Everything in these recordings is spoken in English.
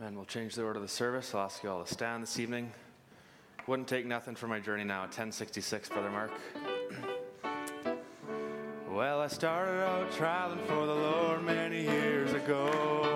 And we'll change the order of the service. I'll ask you all to stand this evening. Wouldn't take nothing for my journey now at 1066, Brother Mark. well, I started out traveling for the Lord many years ago.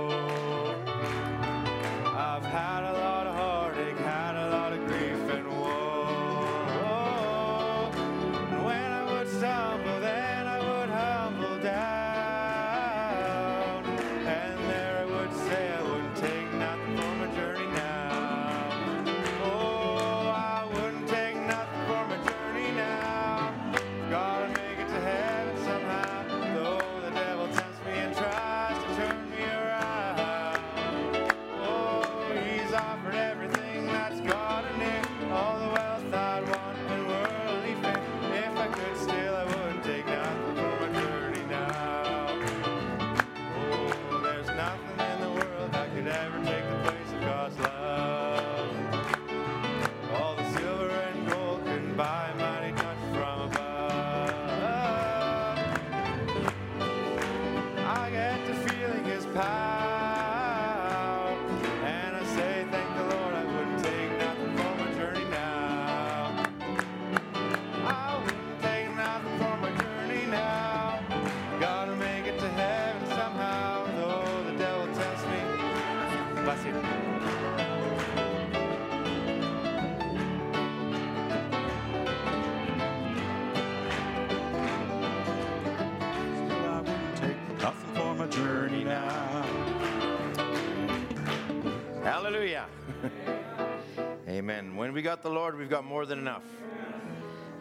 When we got the Lord, we've got more than enough.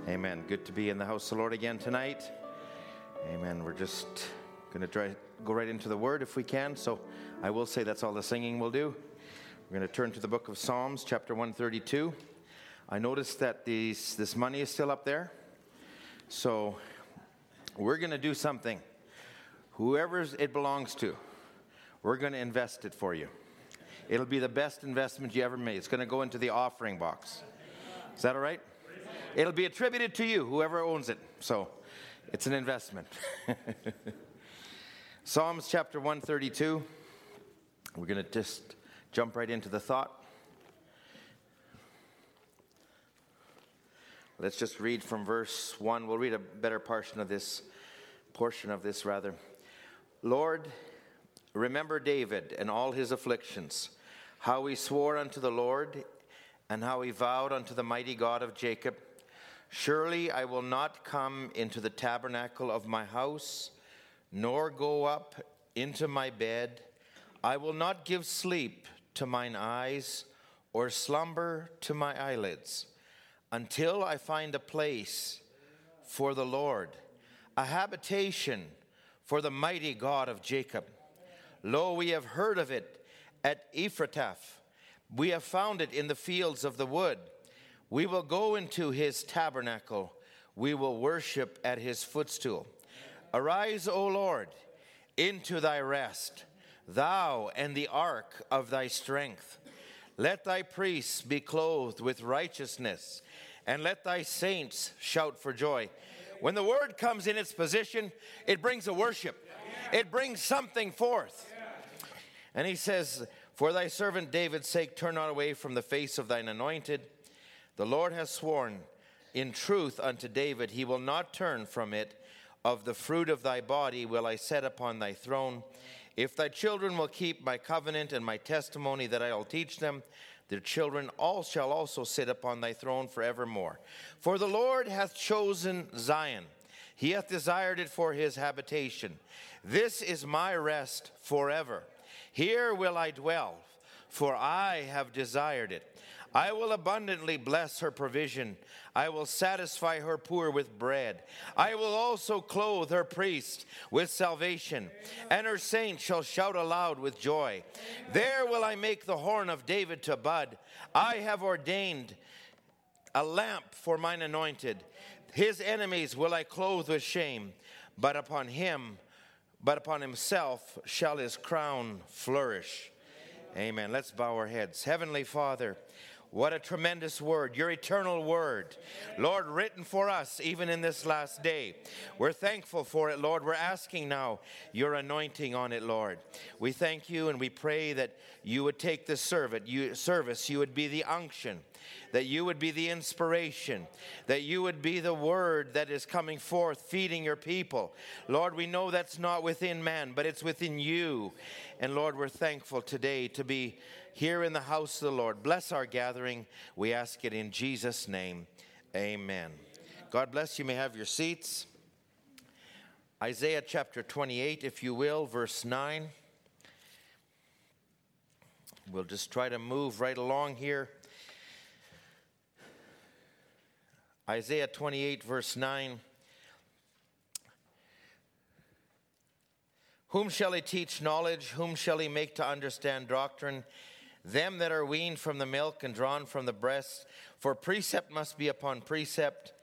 Amen. Good to be in the house of the Lord again tonight. Amen. We're just going to try go right into the word if we can. So I will say that's all the singing will do. We're going to turn to the book of Psalms, chapter 132. I noticed that these, this money is still up there. So we're going to do something. Whoever it belongs to, we're going to invest it for you. It'll be the best investment you ever made. It's going to go into the offering box. Is that all right? It'll be attributed to you, whoever owns it. So it's an investment. Psalms chapter 132. We're going to just jump right into the thought. Let's just read from verse 1. We'll read a better portion of this portion of this rather. Lord, remember David and all his afflictions, how he swore unto the Lord, and how he vowed unto the mighty God of Jacob, Surely I will not come into the tabernacle of my house, nor go up into my bed. I will not give sleep to mine eyes, or slumber to my eyelids, until I find a place for the Lord, a habitation for the mighty God of Jacob. Lo, we have heard of it at Ephratah. We have found it in the fields of the wood. We will go into his tabernacle. We will worship at his footstool. Arise, O Lord, into thy rest, thou and the ark of thy strength. Let thy priests be clothed with righteousness, and let thy saints shout for joy. When the word comes in its position, it brings a worship, it brings something forth. And he says, For thy servant David's sake, turn not away from the face of thine anointed. The Lord has sworn in truth unto David, he will not turn from it. Of the fruit of thy body will I set upon thy throne. If thy children will keep my covenant and my testimony that I will teach them, their children all shall also sit upon thy throne forevermore. For the Lord hath chosen Zion, he hath desired it for his habitation. This is my rest forever. Here will I dwell, for I have desired it. I will abundantly bless her provision. I will satisfy her poor with bread. I will also clothe her priest with salvation, and her saints shall shout aloud with joy. There will I make the horn of David to bud. I have ordained a lamp for mine anointed. His enemies will I clothe with shame, but upon him, but upon himself shall his crown flourish. Amen. Let's bow our heads. Heavenly Father, What a tremendous word, your eternal word. Lord, written for us even in this last day. We're thankful for it, Lord. We're asking now your anointing on it, Lord. We thank you and we pray that you would take the servant, you, service, you would be the unction, that you would be the inspiration, that you would be the word that is coming forth, feeding your people. Lord, we know that's not within man, but it's within you. And Lord, we're thankful today to be here in the house of the Lord. Bless our gathering. We ask it in Jesus' name. Amen. God bless you. you may have your seats. Isaiah chapter 28, if you will, verse 9. We'll just try to move right along here. Isaiah 28, verse 9. Whom shall he teach knowledge? Whom shall he make to understand doctrine? Them that are weaned from the milk and drawn from the breast. For precept must be upon precept,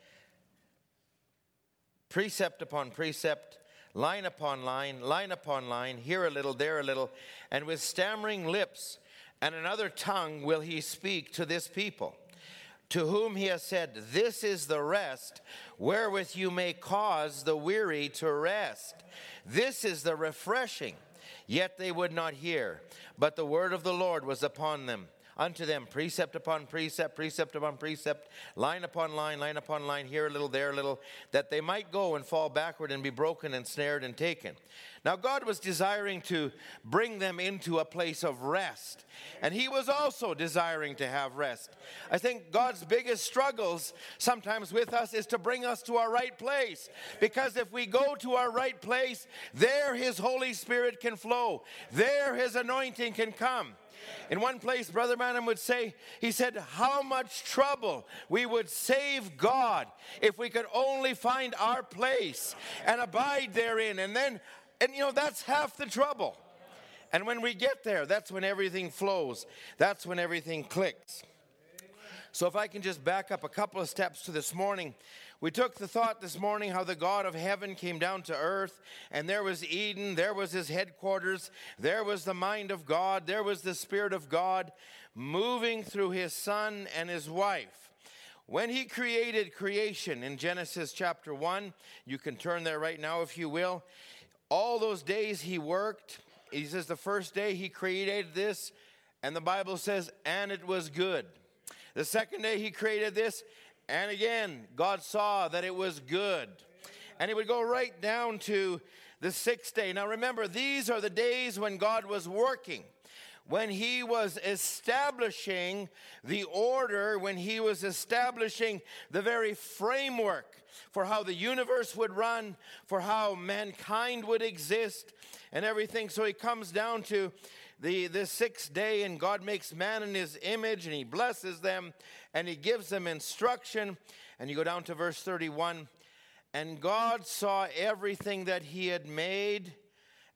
precept upon precept, line upon line, line upon line, here a little, there a little, and with stammering lips and another tongue will he speak to this people to whom he has said, This is the rest wherewith you may cause the weary to rest. This is the refreshing. Yet they would not hear, but the word of the Lord was upon them unto them precept upon precept, precept upon precept, line upon line, line upon line, here a little, there a little, that they might go and fall backward and be broken and snared and taken. Now, God was desiring to bring them into a place of rest, and He was also desiring to have rest. I think God's biggest struggles sometimes with us is to bring us to our right place, because if we go to our right place, there His Holy Spirit can flow, there His anointing can come. In one place, Brother Branham would say, he said, how much trouble we would save God if we could only find our place and abide therein. And then, and you know, that's half the trouble. And when we get there, that's when everything flows, that's when everything clicks. So, if I can just back up a couple of steps to this morning, we took the thought this morning how the God of heaven came down to earth, and there was Eden, there was his headquarters, there was the mind of God, there was the Spirit of God moving through his son and his wife. When he created creation in Genesis chapter 1, you can turn there right now if you will. All those days he worked, he says the first day he created this, and the Bible says, and it was good. The second day he created this, and again, God saw that it was good. And he would go right down to the sixth day. Now remember, these are the days when God was working, when he was establishing the order, when he was establishing the very framework for how the universe would run, for how mankind would exist, and everything. So he comes down to the, the sixth day, and God makes man in his image, and he blesses them, and he gives them instruction. And you go down to verse 31 and God saw everything that he had made,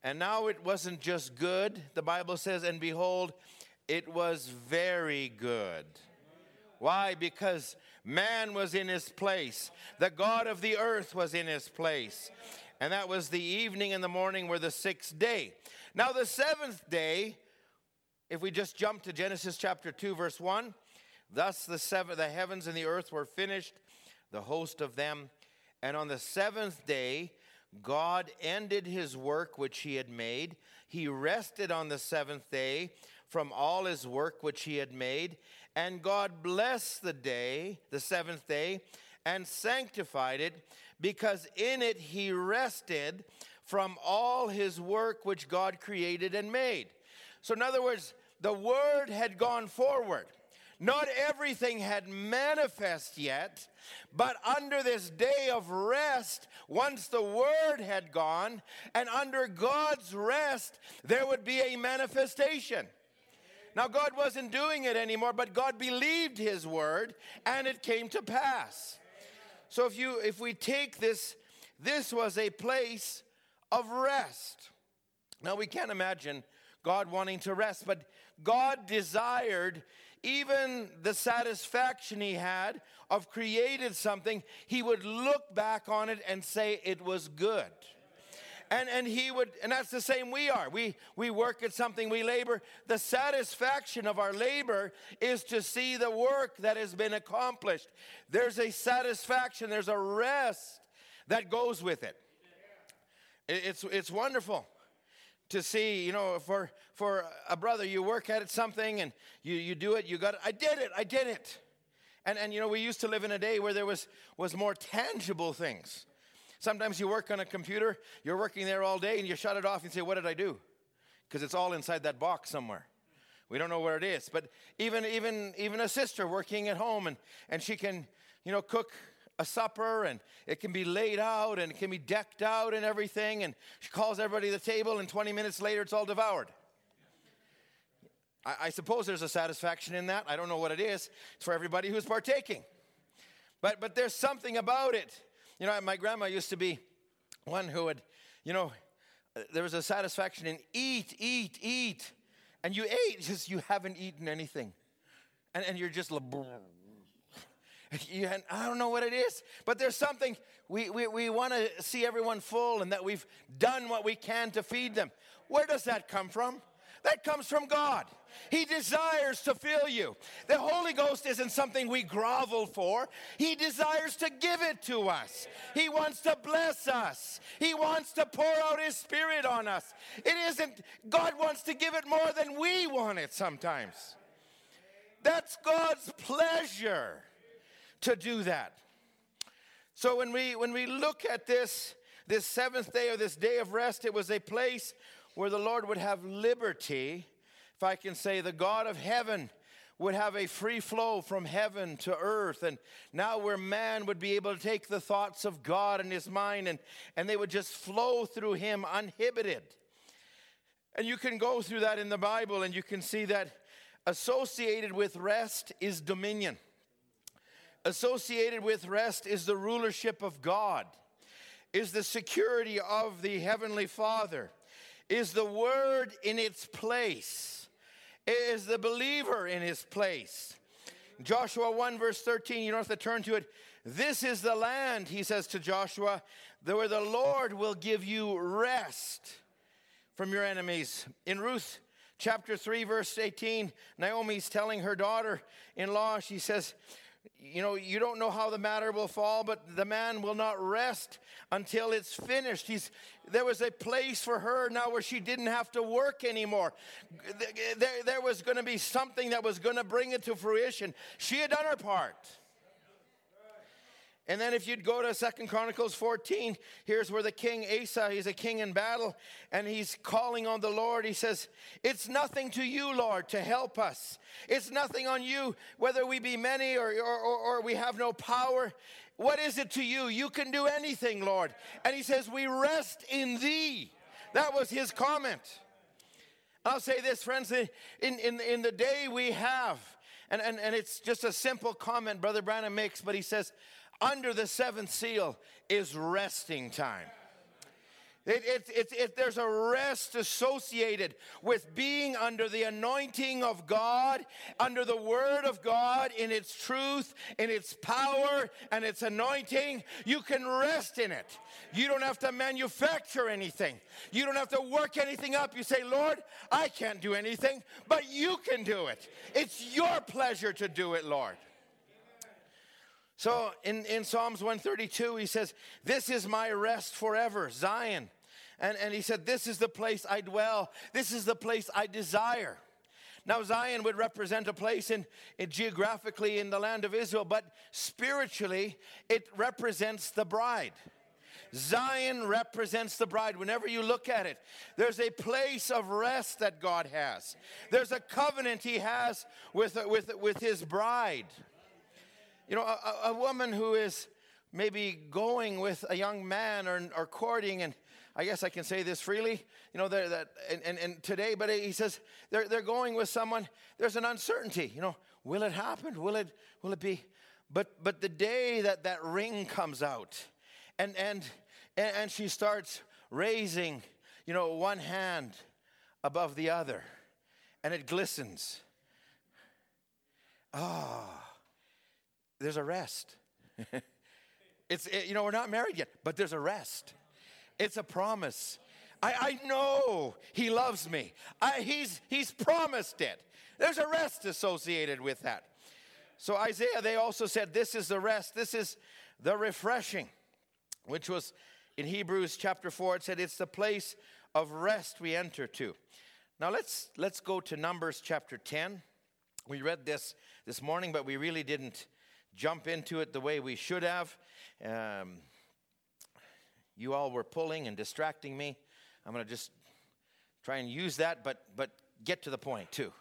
and now it wasn't just good. The Bible says, and behold, it was very good. Why? Because man was in his place, the God of the earth was in his place. And that was the evening and the morning were the sixth day. Now, the seventh day, if we just jump to Genesis chapter 2, verse 1, thus the, seven, the heavens and the earth were finished, the host of them. And on the seventh day, God ended his work which he had made. He rested on the seventh day from all his work which he had made. And God blessed the day, the seventh day, and sanctified it, because in it he rested from all his work which God created and made. So, in other words, the word had gone forward. Not everything had manifest yet, but under this day of rest, once the word had gone, and under God's rest, there would be a manifestation. Now, God wasn't doing it anymore, but God believed his word, and it came to pass. So if you if we take this, this was a place of rest. Now we can't imagine God wanting to rest, but God desired even the satisfaction he had of created something, he would look back on it and say it was good. And, and he would, and that's the same we are. We, we work at something, we labor. The satisfaction of our labor is to see the work that has been accomplished. There's a satisfaction, there's a rest that goes with it. It- It's, it's wonderful to see, you know, for, for a brother, you work at something and you, you do it, you got it. I did it, I did it. And, and you know, we used to live in a day where there was, was more tangible things. Sometimes you work on a computer, you're working there all day and you shut it off and say, What did I do? Because it's all inside that box somewhere. We don't know where it is. But even, even, even a sister working at home and, and she can, you know, cook a supper and it can be laid out and it can be decked out and everything. And she calls everybody to the table and 20 minutes later it's all devoured. I, I suppose there's a satisfaction in that. I don't know what it is. It's for everybody who's partaking. But, but there's something about it. You know, my grandma used to be one who would, you know, there was a satisfaction in eat, eat, eat. And you ate, just you haven't eaten anything. And, and you're just, like, you, I don't know what it is, but there's something we, we, we want to see everyone full and that we've done what we can to feed them. Where does that come from? That comes from God. He desires to fill you. The Holy Ghost isn't something we grovel for. He desires to give it to us. He wants to bless us. He wants to pour out His Spirit on us. It isn't, God wants to give it more than we want it sometimes. That's God's pleasure to do that. So when we when we look at this this seventh day or this day of rest, it was a place where the Lord would have liberty, if I can say, the God of heaven would have a free flow from heaven to earth. And now, where man would be able to take the thoughts of God in his mind and, and they would just flow through him uninhibited. And you can go through that in the Bible and you can see that associated with rest is dominion. Associated with rest is the rulership of God, is the security of the Heavenly Father, is the Word in its place, is the believer in his place. Joshua 1, verse 13, you don't have to turn to it. This is the land, he says to Joshua, where the Lord will give you rest from your enemies. In Ruth chapter 3, verse 18, Naomi's telling her daughter in law, she says, You know, you don't know how the matter will fall, but the man will not rest until it's finished. He's, there was a place for her now where she didn't have to work anymore. There, there was going to be something that was going to bring it to fruition. She had done her part. And then if you'd go to Second Chronicles 14, here's where the king Asa, he's a king in battle, and he's calling on the Lord. He says, It's nothing to you, Lord, to help us. It's nothing on you, whether we be many or, or, or, or we have no power. What is it to you? You can do anything, Lord. And he says, We rest in thee. That was his comment. I'll say this, friends, in, in, in the day we have, and, and, and it's just a simple comment Brother Branham makes, but he says, under the seventh seal is resting time. It, it, it, there's a rest associated with being under the anointing of God, under the Word of God in its truth, in its power, and its anointing. You can rest in it. You don't have to manufacture anything, you don't have to work anything up. You say, Lord, I can't do anything, but you can do it. It's your pleasure to do it, Lord. So in, in Psalms 132, he says, This is my rest forever, Zion. And, and he said, This is the place I dwell, this is the place I desire. Now, Zion would represent a place in, in geographically in the land of Israel, but spiritually, it represents the bride. Zion represents the bride. Whenever you look at it, there's a place of rest that God has. There's a covenant He has with, with, with His bride. You know, a, a woman who is maybe going with a young man or, or courting, and I guess I can say this freely, you know, that, and, and, and today, but he says they're, they're going with someone, there's an uncertainty, you know, will it happen? Will it, will it be? But, but the day that that ring comes out and, and, and she starts raising, you know, one hand above the other and it glistens. Ah. Oh there's a rest. it's, it, you know, we're not married yet, but there's a rest. It's a promise. I, I know He loves me. I, he's, he's promised it. There's a rest associated with that. So, Isaiah, they also said, This is the rest, this is the refreshing, which was in Hebrews chapter 4, it said, It's the place of rest we enter to. Now, let's, let's go to Numbers chapter 10. We read this this morning, but we really didn't jump into it the way we should have. Um, you all were pulling and distracting me. I'm going to just try and use that, but, but get to the point too.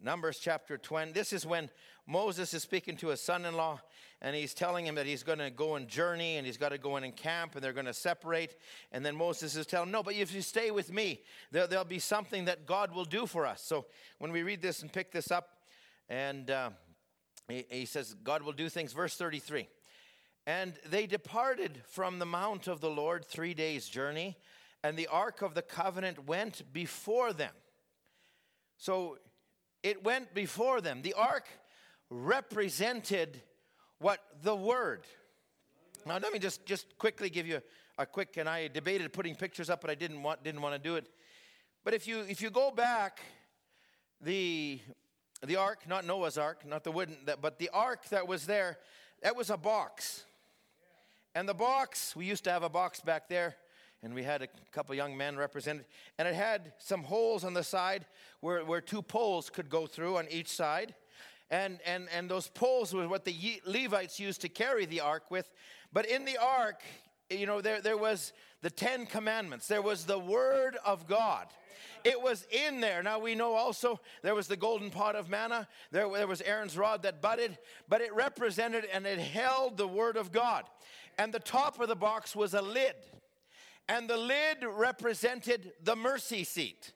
Numbers chapter 20. This is when Moses is speaking to his son in law, and he's telling him that he's going to go and journey and he's got to go in and camp, and they're going to separate. And then Moses is telling him, No, but if you stay with me, there, will be something that God will do for us. So when we read this and pick this up, and uh, he, says, God will do things. Verse 33. And they departed from the mount of the Lord three days' journey, and the ark of the covenant went before them. So it went before them. The ark represented what? The word. Now let me just, just quickly give you a quick, and I debated putting pictures up, but I didn't want, didn't want to do it. But if you, if you go back, the, the ark, not Noah's ark, not the wooden, that but the ark that was there, that was a box. And the box, we used to have a box back there, and we had a couple young men represented, and it had some holes on the side where, where two poles could go through on each side. And, and, and those poles were what the Levites used to carry the ark with. But in the ark, you know, there, there was the Ten Commandments, there was the Word of God. It was in there. Now we know also there was the golden pot of manna, there, there was Aaron's rod that budded, but it represented and it held the Word of God and the top of the box was a lid. And the lid represented the mercy seat.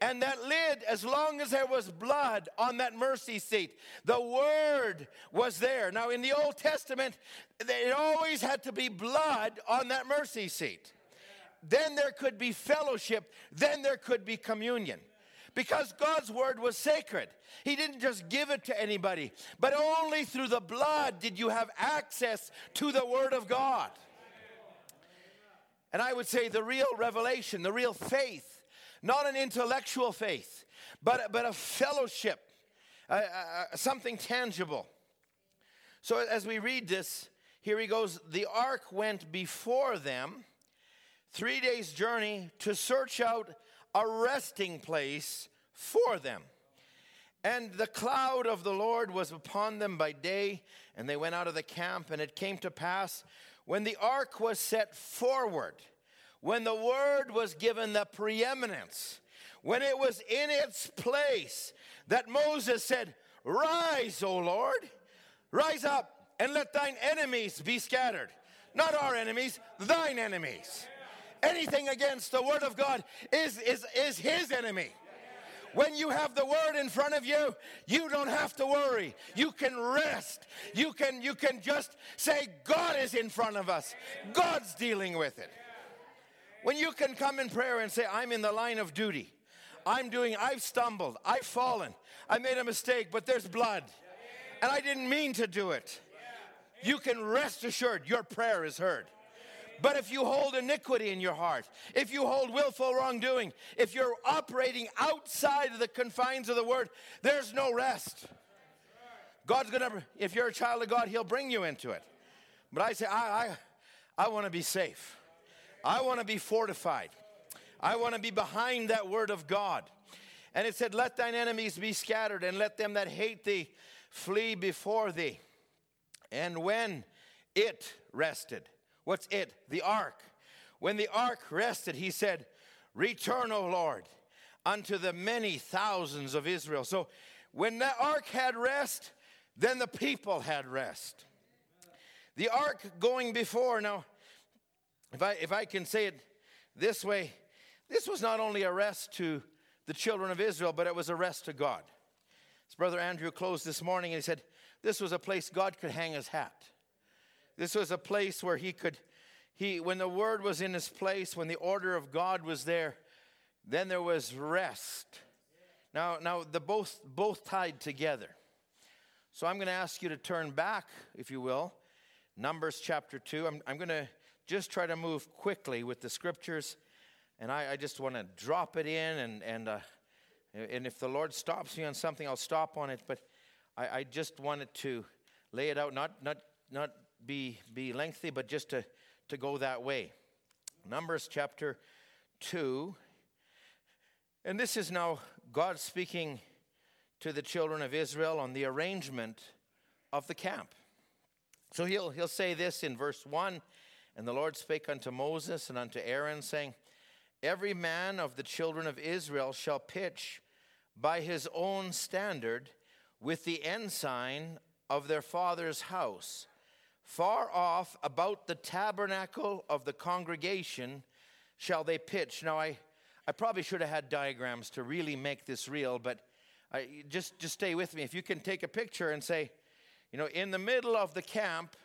And that lid, as long as there was blood on that mercy seat, the word was there. Now, in the Old Testament, it always had to be blood on that mercy seat. Then there could be fellowship, then there could be communion because God's word was sacred. He didn't just give it to anybody, but only through the blood did you have access to the word of God. And I would say the real revelation, the real faith, not an intellectual faith, but, but a fellowship, something tangible. So as we read this, here he goes the ark went before them three days' journey to search out a resting place for them. And the cloud of the Lord was upon them by day, and they went out of the camp. And it came to pass when the ark was set forward, when the word was given the preeminence, when it was in its place, that Moses said, Rise, O Lord, rise up and let thine enemies be scattered. Not our enemies, thine enemies anything against the word of God is, is, is his enemy. When you have the word in front of you, you don't have to worry. You can rest. You can, you can just say, God is in front of us. God's dealing with it. When you can come in prayer and say, I'm in the line of duty. I'm doing, I've stumbled, I've fallen, I made a mistake, but there's blood. And I didn't mean to do it. You can rest assured your prayer is heard. But if you hold iniquity in your heart, if you hold willful wrongdoing, if you're operating outside of the confines of the word, there's no rest. God's gonna, if you're a child of God, He'll bring you into it. But I say, I, I, I want to be safe. I want to be fortified. I want to be behind that word of God. And it said, Let thine enemies be scattered, and let them that hate thee flee before thee. And when it rested, What's it? The ark. When the ark rested, he said, Return, O Lord, unto the many thousands of Israel. So when the ark had rest, then the people had rest. The ark going before, now, if I, if I can say it this way, this was not only a rest to the children of Israel, but it was a rest to God. As Brother Andrew closed this morning, and he said, This was a place God could hang his hat. This was a place where he could, he, when the word was in his place, when the order of God was there, then there was rest. Now, now the both both tied together. So I'm going to ask you to turn back, if you will, Numbers chapter two. I'm, I'm going to just try to move quickly with the scriptures, and I, I just want to drop it in, and, and, uh, and if the Lord stops me on something, I'll stop on it. But I, I just wanted to lay it out, not, not, not be, be lengthy, but just to, to go that way. Numbers chapter 2. And this is now God speaking to the children of Israel on the arrangement of the camp. So he'll, he'll say this in verse 1 And the Lord spake unto Moses and unto Aaron, saying, Every man of the children of Israel shall pitch by his own standard with the ensign of their father's house, far off about the tabernacle of the congregation shall they pitch. Now, I, I probably should have had diagrams to really make this real, but I, just, just stay with me. If you can take a picture and say, you know, in the middle of the camp,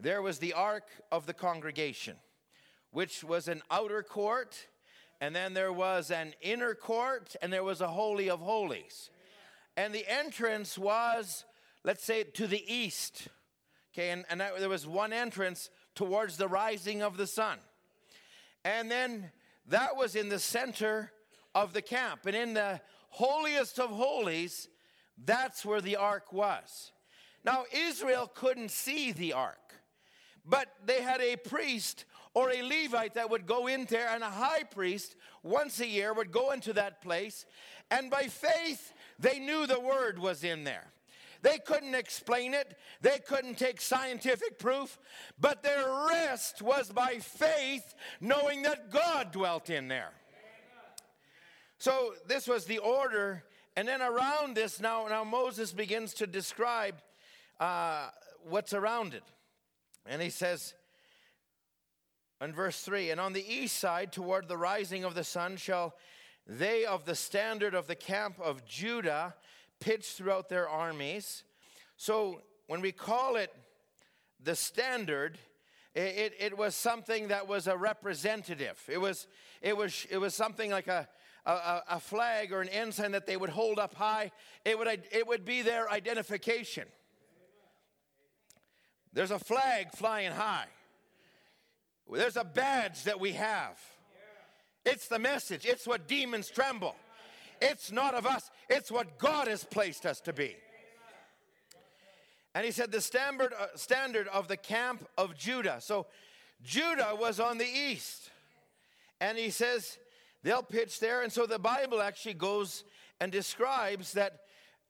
there was the ark of the congregation, which was an outer court, and then there was an inner court, and there was a holy of holies. And the entrance was, let's say, to the east. Okay, and, and that, there was one entrance towards the rising of the sun. And then that was in the center of the camp. And in the holiest of holies, that's where the ark was. Now, Israel couldn't see the ark, but they had a priest or a Levite that would go in there, and a high priest once a year would go into that place, and by faith, they knew the word was in there. They couldn't explain it, they couldn't take scientific proof, but their rest was by faith, knowing that God dwelt in there. So, this was the order. And then around this, now, now Moses begins to describe uh, what's around it. And he says in verse 3 And on the east side, toward the rising of the sun, shall they of the standard of the camp of Judah pitched throughout their armies. So when we call it the standard, it, it, was something that was a representative. It was, it was, it was something like a, a, a flag or an ensign that they would hold up high. It would, it would be their identification. There's a flag flying high. There's a badge that we have. It's the message. It's what demons tremble. It's not of us, it's what God has placed us to be. And he said, the standard, uh, standard of the camp of Judah. So Judah was on the east. And he says, they'll pitch there. And so the Bible actually goes and describes that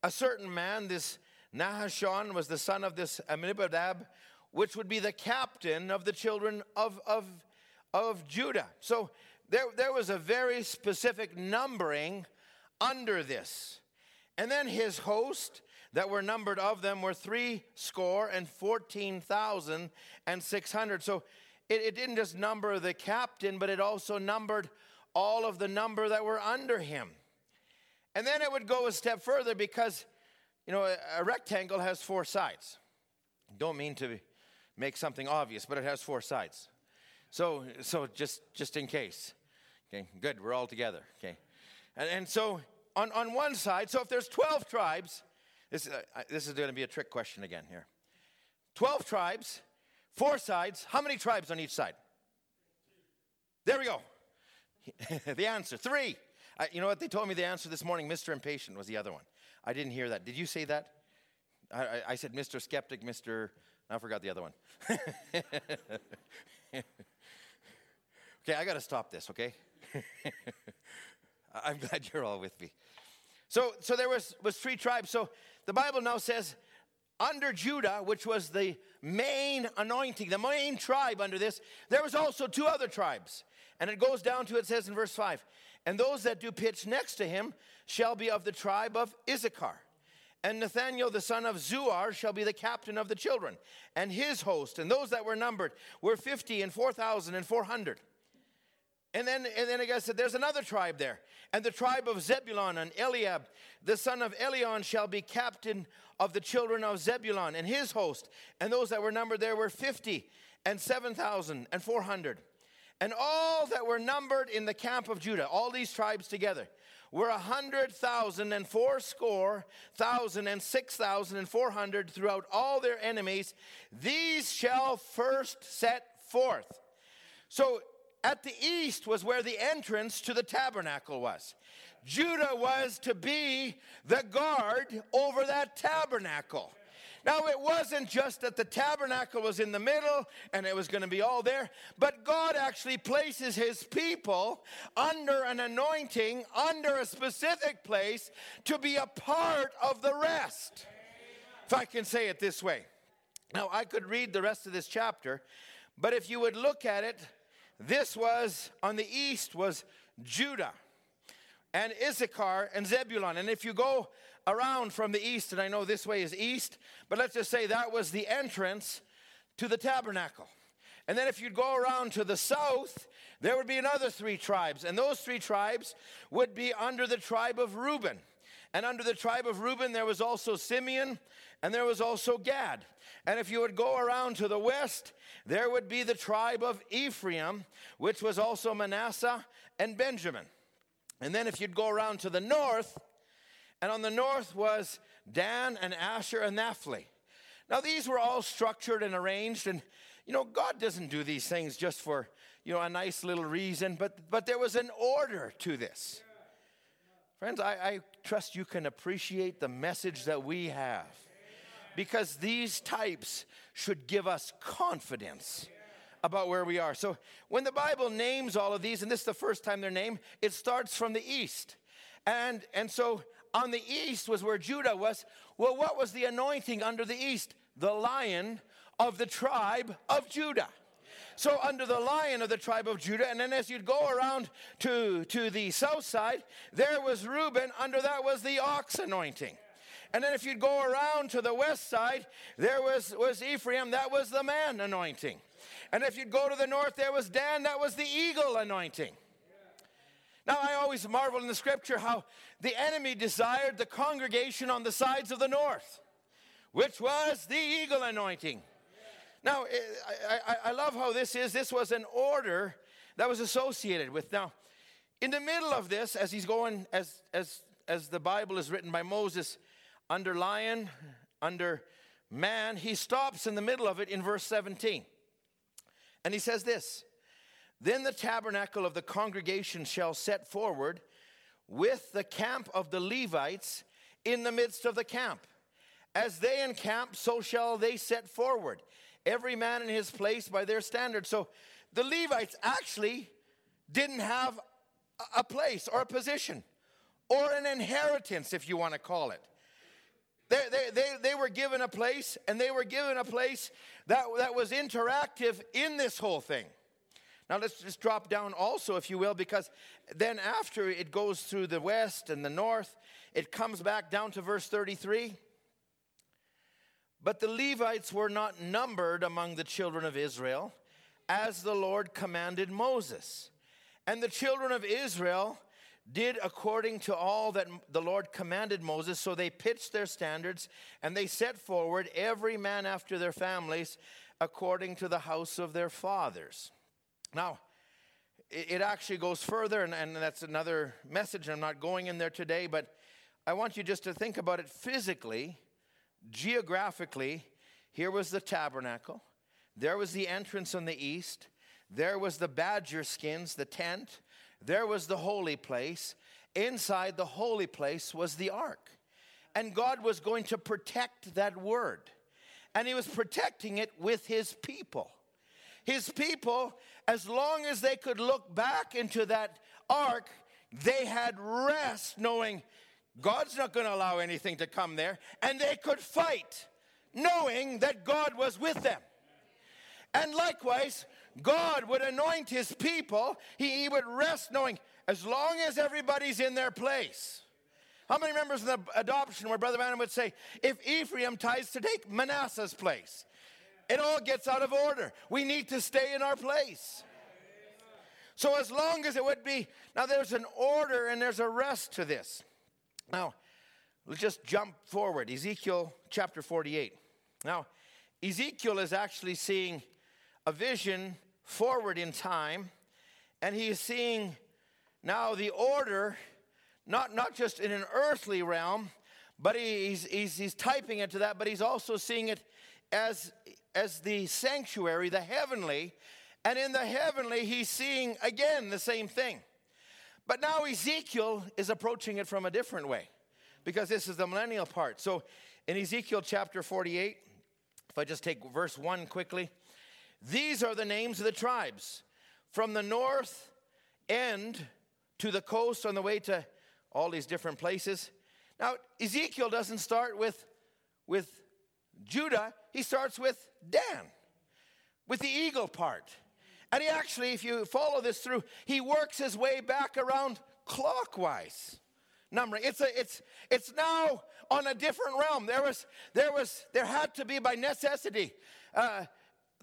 a certain man, this Nahashon, was the son of this Amminadab, which would be the captain of the children of, of, of Judah. So there, there was a very specific numbering under this. And then his host that were numbered of them were three score and fourteen thousand and six hundred. So it, it, didn't just number the captain, but it also numbered all of the number that were under him. And then it would go a step further because, you know, a, a rectangle has four sides. Don't mean to make something obvious, but it has four sides. So, so just just in case. Okay, good. We're all together. Okay, and, and so on, on one side, so if there's 12 tribes, this, uh, this is going to be a trick question again here. 12 tribes, four sides. How many tribes on each side? There we go. the answer three. I, you know what? They told me the answer this morning. Mr. Impatient was the other one. I didn't hear that. Did you say that? I, I, I said Mr. Skeptic, Mr. I forgot the other one. okay, I got to stop this, okay? I'm glad you're all with me. So, so there was, was three tribes. So the Bible now says, under Judah, which was the main anointing, the main tribe under this, there was also two other tribes. And it goes down to, it says in verse 5, and those that do pitch next to him shall be of the tribe of Issachar. And Nathaniel the son of Zuar shall be the captain of the children, and his host, and those that were numbered were fifty and four thousand and four hundred. And then, and then I guess said, there's another tribe there. And the tribe of Zebulun and Eliab, the son of Elion, shall be captain of the children of Zebulun and his host. And those that were numbered there were 50 and 7,400. And all that were numbered in the camp of Judah, all these tribes together, were a hundred thousand and four score thousand and six thousand and four hundred throughout all their enemies. These shall first set forth. So at the east was where the entrance to the tabernacle was. Judah was to be the guard over that tabernacle. Now, it wasn't just that the tabernacle was in the middle and it was going to be all there, but God actually places his people under an anointing, under a specific place to be a part of the rest. If I can say it this way. Now, I could read the rest of this chapter, but if you would look at it, this was on the east was Judah and Issachar and Zebulun. And if you go around from the east, and I know this way is east, but let's just say that was the entrance to the tabernacle. And then if you'd go around to the south, there would be another three tribes. And those three tribes would be under the tribe of Reuben. And under the tribe of Reuben, there was also Simeon and there was also Gad. And if you would go around to the west, there would be the tribe of Ephraim, which was also Manasseh and Benjamin. And then if you'd go around to the north, and on the north was Dan and Asher and Naphtali. Now these were all structured and arranged, and you know, God doesn't do these things just for, you know, a nice little reason, but but there was an order to this. Friends, I, I trust you can appreciate the message that we have. Because these types should give us confidence about where we are. So when the Bible names all of these, and this is the first time they're named, it starts from the east. And, and so on the east was where Judah was. Well, what was the anointing under the east? The lion of the tribe of Judah. So under the lion of the tribe of Judah, and then as you'd go around to, to the south side, there was Reuben, under that was the ox anointing. And then if you'd go around to the west side, there was, was Ephraim, that was the man anointing. And if you'd go to the north, there was Dan, that was the eagle anointing. Now, I always marvel in the scripture how the enemy desired the congregation on the sides of the north, which was the eagle anointing. Now, eh, I, I, I, love how this is. This was an order that was associated with. Now, in the middle of this, as he's going, as, as, as the Bible is written by Moses, under lion, under man, he stops in the middle of it in verse 17. And he says this Then the tabernacle of the congregation shall set forward with the camp of the Levites in the midst of the camp. As they encamp, so shall they set forward, every man in his place by their standard. So the Levites actually didn't have a place or a position or an inheritance, if you want to call it. They, they, they, they were given a place, and they were given a place that, that was interactive in this whole thing. Now let's just drop down also, if you will, because then after it goes through the west and the north, it comes back down to verse 33. But the Levites were not numbered among the children of Israel, as the Lord commanded Moses. And the children of Israel did according to all that the Lord commanded Moses. So they pitched their standards and they set forward every man after their families according to the house of their fathers. Now, it actually goes further, and, and that's another message. I'm not going in there today, but I want you just to think about it physically, geographically. Here was the tabernacle, there was the entrance on the east, there was the badger skins, the tent, there was the holy place. Inside the holy place was the ark. And God was going to protect that word. And He was protecting it with His people. His people, as long as they could look back into that ark, they had rest knowing God's not going to allow anything to come there. And they could fight knowing that God was with them. And likewise, God would anoint his people. He, he would rest knowing as long as everybody's in their place. How many members in the adoption where Brother Branham would say, if Ephraim tries to take Manasseh's place, it all gets out of order. We need to stay in our place. So, as long as it would be, now there's an order and there's a rest to this. Now, let's just jump forward. Ezekiel chapter 48. Now, Ezekiel is actually seeing a vision forward in time, and he is seeing now the order, not, not just in an earthly realm, but he's, he's, he's typing into that, but he's also seeing it as, as the sanctuary, the heavenly, And in the heavenly, he's seeing again the same thing. But now Ezekiel is approaching it from a different way because this is the millennial part. So in Ezekiel chapter 48, if I just take verse 1 quickly, these are the names of the tribes from the north end to the coast on the way to all these different places. Now, Ezekiel doesn't start with, with Judah, he starts with Dan, with the eagle part. And he actually, if you follow this through, he works his way back around clockwise. Numbering. It's a, it's it's now on a different realm. There was there was there had to be by necessity uh,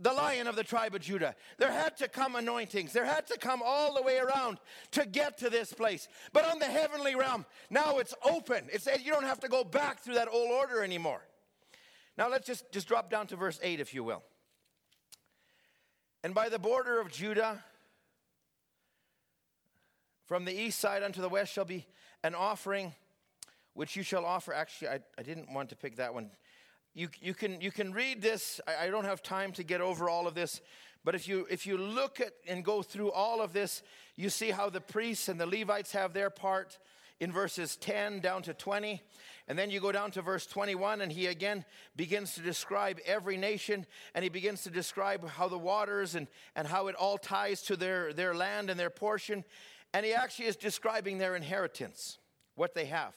the lion of the tribe of Judah. There had to come anointings. There had to come all the way around to get to this place. But on the heavenly realm, now it's open. It says you don't have to go back through that old order anymore. Now let's just, just drop down to verse 8, if you will. And by the border of Judah, from the east side unto the west shall be an offering which you shall offer. Actually, I, I didn't want to pick that one. You, you, can, you can read this. I, I don't have time to get over all of this. But if you, if you look at and go through all of this, you see how the priests and the Levites have their part in verses 10 down to 20. And then you go down to verse 21, and he again begins to describe every nation, and he begins to describe how the waters and, and how it all ties to their, their land and their portion. And he actually is describing their inheritance, what they have.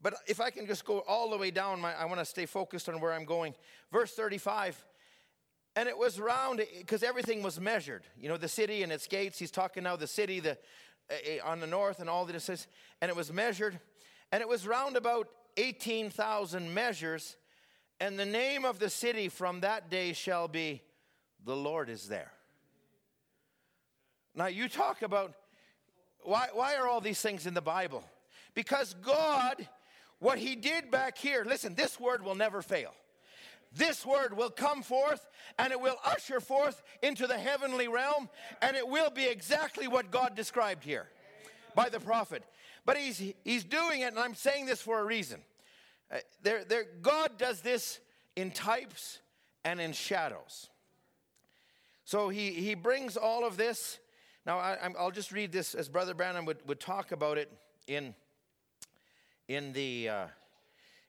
But if I can just go all the way down, my, I want to stay focused on where I'm going. Verse 35. And it was round because everything was measured. You know, the city and its gates. He's talking now the city the, uh, on the north and all this. And it was measured. And it was round about 18,000 measures. And the name of the city from that day shall be The Lord is there. Now, you talk about why, why are all these things in the Bible? Because God what he did back here, listen, this word will never fail. This word will come forth and it will usher forth into the heavenly realm, and it will be exactly what God described here by the prophet. But he's, he's doing it, and I'm saying this for a reason. Uh, there, there, God does this in types and in shadows. So he, he brings all of this. Now, I, will just read this as Brother Branham would, would talk about it in in the uh,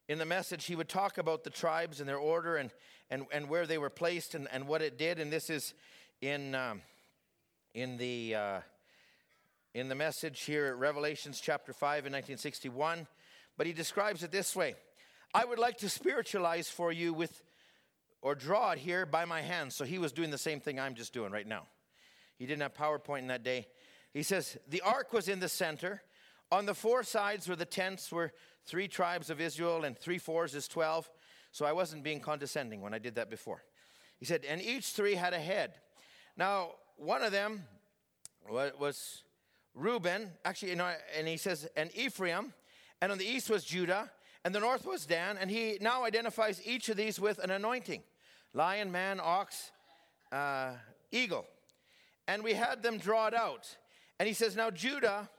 in the message he would talk about the tribes and their order and and, and where they were placed and, and what it did. And this is in um, in the uh, in the message here at revelations chapter 5 in 1961 but he describes it this way. I would like to spiritualize for you with or draw it here by my hand so he was doing the same thing i'm just doing right now. He didn't have powerpoint in that day. He says the ark was in the center on the four sides where the tents were three tribes of Israel, and three fours is 12. So I wasn't being condescending when I did that before. He said, and each three had a head. Now, one of them was Reuben, actually, and he says, and Ephraim, and on the east was Judah, and the north was Dan, and he now identifies each of these with an anointing lion, man, ox, uh, eagle. And we had them draw it out. And he says, now Judah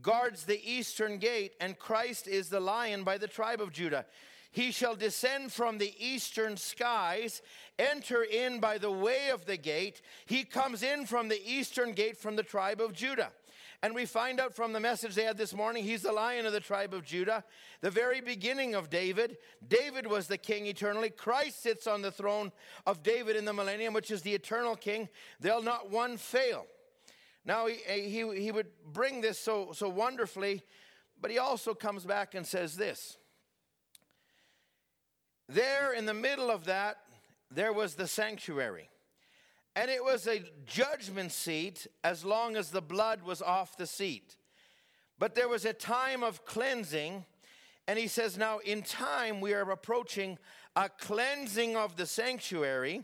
guards the eastern gate, and Christ is the lion by the tribe of Judah. He shall descend from the eastern skies, enter in by the way of the gate. He comes in from the eastern gate from the tribe of Judah. And we find out from the message they had this morning, he's the lion of the tribe of Judah, the very beginning of David. David was the king eternally. Christ sits on the throne of David in the millennium, which is the eternal king. There'll not one fail. Now, he, eh, he, he would bring this so, so wonderfully, but he also comes back and says this. There in the middle of that, there was the sanctuary. And it was a judgment seat as long as the blood was off the seat. But there was a time of cleansing. And he says, Now in time we are approaching a cleansing of the sanctuary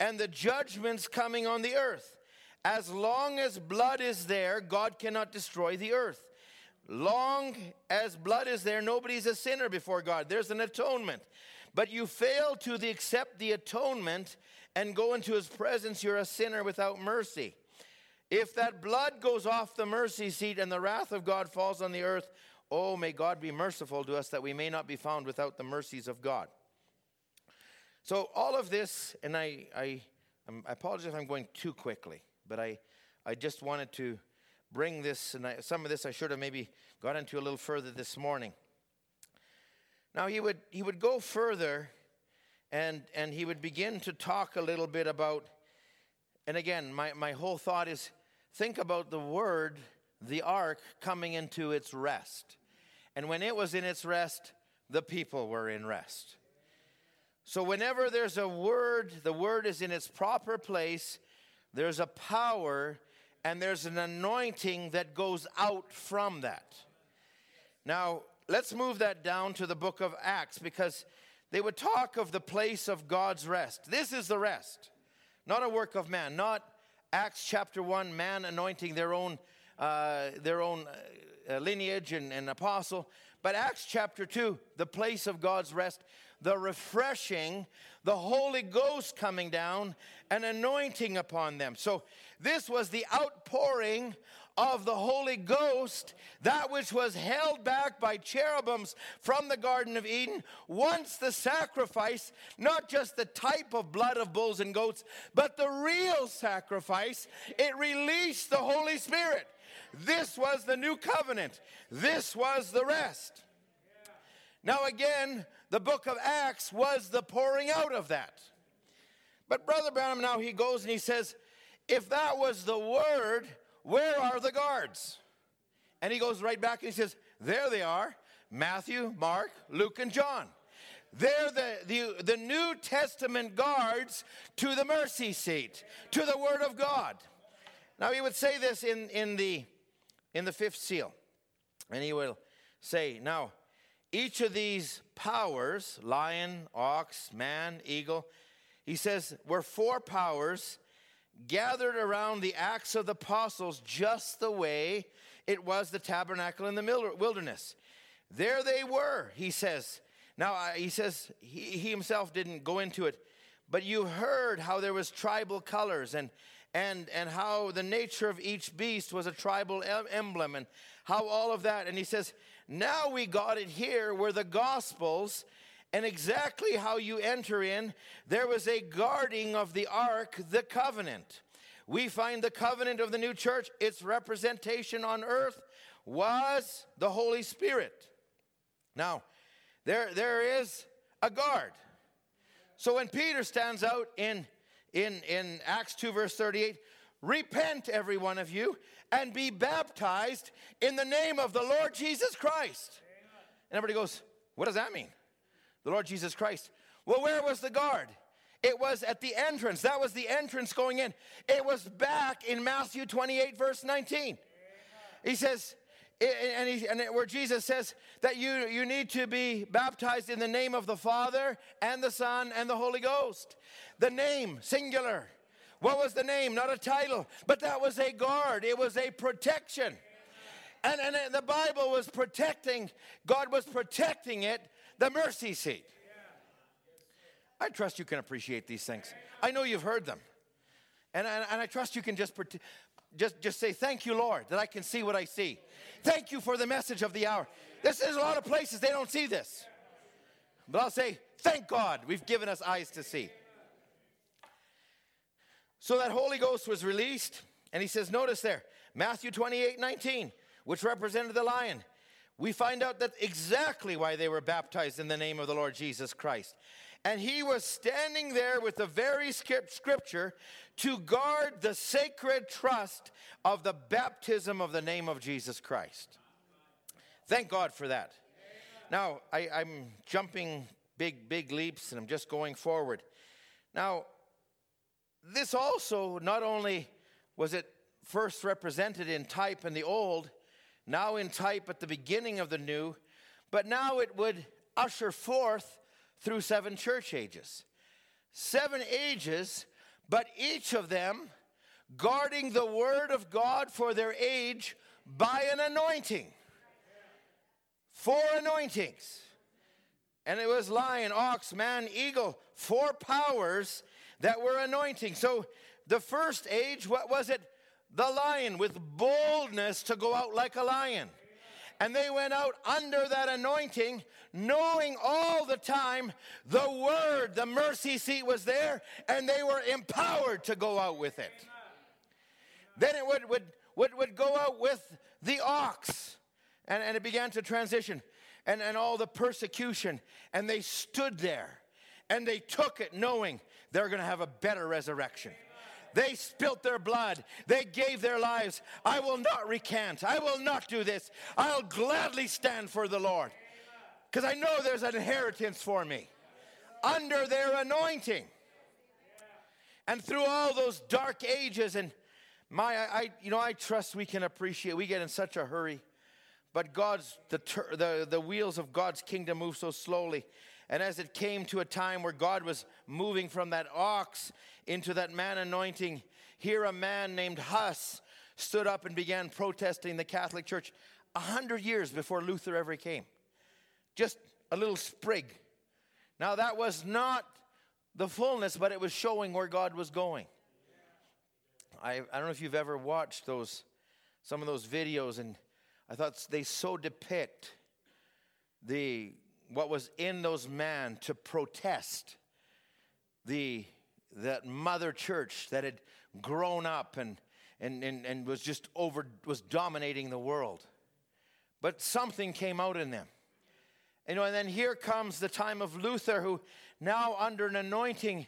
and the judgments coming on the earth. As long as blood is there, God cannot destroy the earth. Long as blood is there, nobody's a sinner before God. There's an atonement. But you fail to accept the atonement and go into his presence, you're a sinner without mercy. If that blood goes off the mercy seat and the wrath of God falls on the earth, oh, may God be merciful to us that we may not be found without the mercies of God. So, all of this, and I, I I apologize if I'm going too quickly, but I, I just wanted to bring this, and I, some of this I should have maybe got into a little further this morning. Now he would he would go further, and and he would begin to talk a little bit about, and again, my, my whole thought is think about the word, the ark coming into its rest. And when it was in its rest, the people were in rest. So, whenever there's a word, the word is in its proper place, there's a power and there's an anointing that goes out from that. Now, let's move that down to the book of Acts because they would talk of the place of God's rest. This is the rest, not a work of man, not Acts chapter 1, man anointing their own, uh, their own uh, lineage and, and apostle, but Acts chapter 2, the place of God's rest the refreshing, the Holy Ghost coming down and anointing upon them. So, this was the outpouring of the Holy Ghost, that which was held back by cherubims from the Garden of Eden. Once the sacrifice, not just the type of blood of bulls and goats, but the real sacrifice, it released the Holy Spirit. This was the new covenant. This was the rest. Now, again, the book of Acts was the pouring out of that. But Brother Branham now he goes and he says, if that was the word, where are the guards? And he goes right back and he says, there they are Matthew, Mark, Luke, and John. They're the, the, the New Testament guards to the mercy seat, to the Word of God. Now, he would say this in, in, the, in the fifth seal. And he will say, Now, each of these powers lion, ox, man, eagle he says, were four powers gathered around the acts of the apostles just the way it was the tabernacle in the wilderness. There they were, he says. Now, uh, he says he, he himself didn't go into it, but you heard how there was tribal colors and and and how the nature of each beast was a tribal emblem and how all of that and he says now we got it here where the Gospels and exactly how you enter in, there was a guarding of the ark, the covenant. We find the covenant of the new church, its representation on earth was the Holy Spirit. Now, there, there is a guard. So when Peter stands out in, in, in Acts 2, verse 38, repent, every one of you, and be baptized in the name of the Lord Jesus Christ. And everybody goes, What does that mean? The Lord Jesus Christ. Well, where was the guard? It was at the entrance. That was the entrance going in. It was back in Matthew 28, verse 19. He says, and, he, and where Jesus says that you, you need to be baptized in the name of the Father and the Son and the Holy Ghost. The name, singular. What was the name? Not a title, but that was a guard, it was a protection. And, and the Bible was protecting, God was protecting it, the mercy seat. I trust you can appreciate these things. I know you've heard them. And, and, and I trust you can just, just, just say, Thank you, Lord, that I can see what I see. Thank you for the message of the hour. This is a lot of places they don't see this. But I'll say, Thank God we've given us eyes to see. So that Holy Ghost was released, and he says, notice there, Matthew 28 19, which represented the lion. We find out that exactly why they were baptized in the name of the Lord Jesus Christ. And he was standing there with the very scripture to guard the sacred trust of the baptism of the name of Jesus Christ. Thank God for that. Now, I, am jumping big, big leaps and I'm just going forward. Now, this also not only was it first represented in type in the old, now in type at the beginning of the new, but now it would usher forth through seven church ages. Seven ages, but each of them guarding the word of God for their age by an anointing. Four anointings. And it was lion, ox, man, eagle, four powers that were anointing. So the first age, what was it? The lion with boldness to go out like a lion. And they went out under that anointing, knowing all the time the word, the mercy seat was there, and they were empowered to go out with it. Then it would, would, would, would go out with the ox, and, and it began to transition, and, and all the persecution. And they stood there, and they took it knowing they're going to have a better resurrection. They spilt their blood. They gave their lives. I will not recant. I will not do this. I'll gladly stand for the Lord because I know there's an inheritance for me under their anointing. And through all those dark ages, and my, I, you know, I trust we can appreciate. We get in such a hurry, but God's the the the wheels of God's kingdom move so slowly. And as it came to a time where God was moving from that ox into that man anointing, here a man named Huss stood up and began protesting the Catholic Church a hundred years before Luther ever came. Just a little sprig. Now, that was not the fullness, but it was showing where God was going. I, I don't know if you've ever watched those, some of those videos, and I thought they so depict the what was in those men to protest the that mother church that had grown up and and, and, and was just over was dominating the world. But something came out in them. You know and then here comes the time of luther who now under an anointing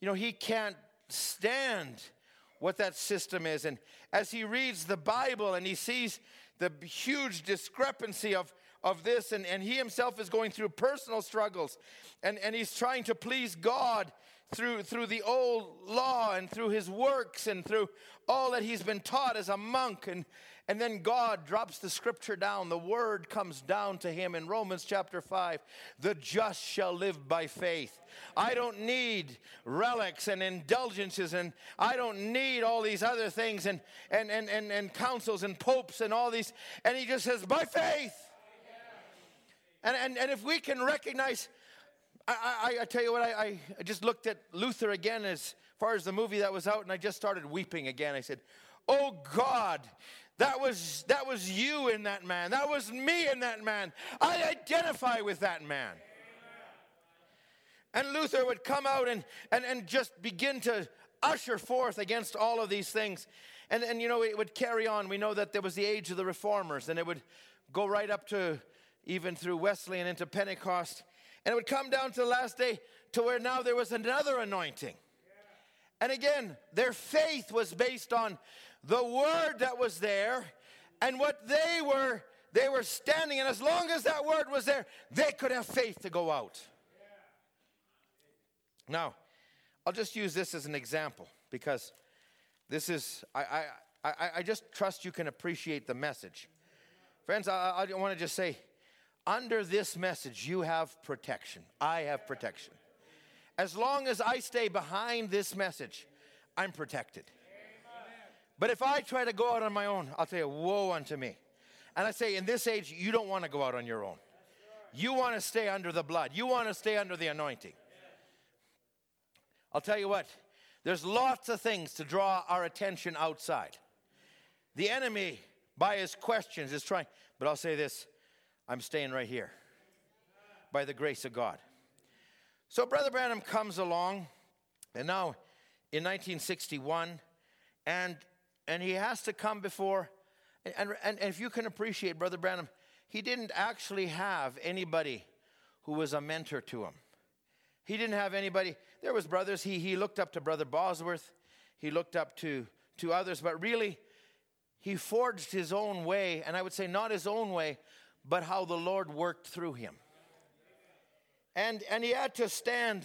you know he can't stand what that system is. And as he reads the bible and he sees the huge discrepancy of of this, and, and he himself is going through personal struggles, and, and he's trying to please God through, through the old law and through his works and through all that he's been taught as a monk. And, and then God drops the scripture down. The word comes down to him in Romans chapter 5 the just shall live by faith. I don't need relics and indulgences, and I don't need all these other things and, and, and, and, and councils and popes and all these. And he just says, by faith. And, and, and if we can recognize, I, I, I tell you what, I, I just looked at Luther again as far as the movie that was out, and I just started weeping again. I said, Oh God, that was, that was you in that man. That was me in that man. I identify with that man. And Luther would come out and, and, and just begin to usher forth against all of these things. And, and, you know, it would carry on. We know that there was the age of the reformers, and it would go right up to even through Wesley and into Pentecost. And it would come down to the last day to where now there was another anointing. And again, their faith was based on the word that was there and what they were they were standing and as long as that word was there, they could have faith to go out. Now, I'll just use this as an example because this is I I I, I just trust you can appreciate the message. Friends, I, I want to just say under this message, you have protection. I have protection. As long as I stay behind this message, I'm protected. But if I try to go out on my own, I'll tell you, woe unto me. And I say, in this age, you don't want to go out on your own. You want to stay under the blood, you want to stay under the anointing. I'll tell you what, there's lots of things to draw our attention outside. The enemy, by his questions, is trying, but I'll say this I'm staying right here by the grace of God. So Brother Branham comes along, and now in 1961, and and he has to come before, and, and, and if you can appreciate Brother Branham, he didn't actually have anybody who was a mentor to him. He didn't have anybody. There was brothers. He he looked up to Brother Bosworth. He looked up to to others, but really, he forged his own way, and I would say not his own way, but how the Lord worked through him. And, and he had to stand,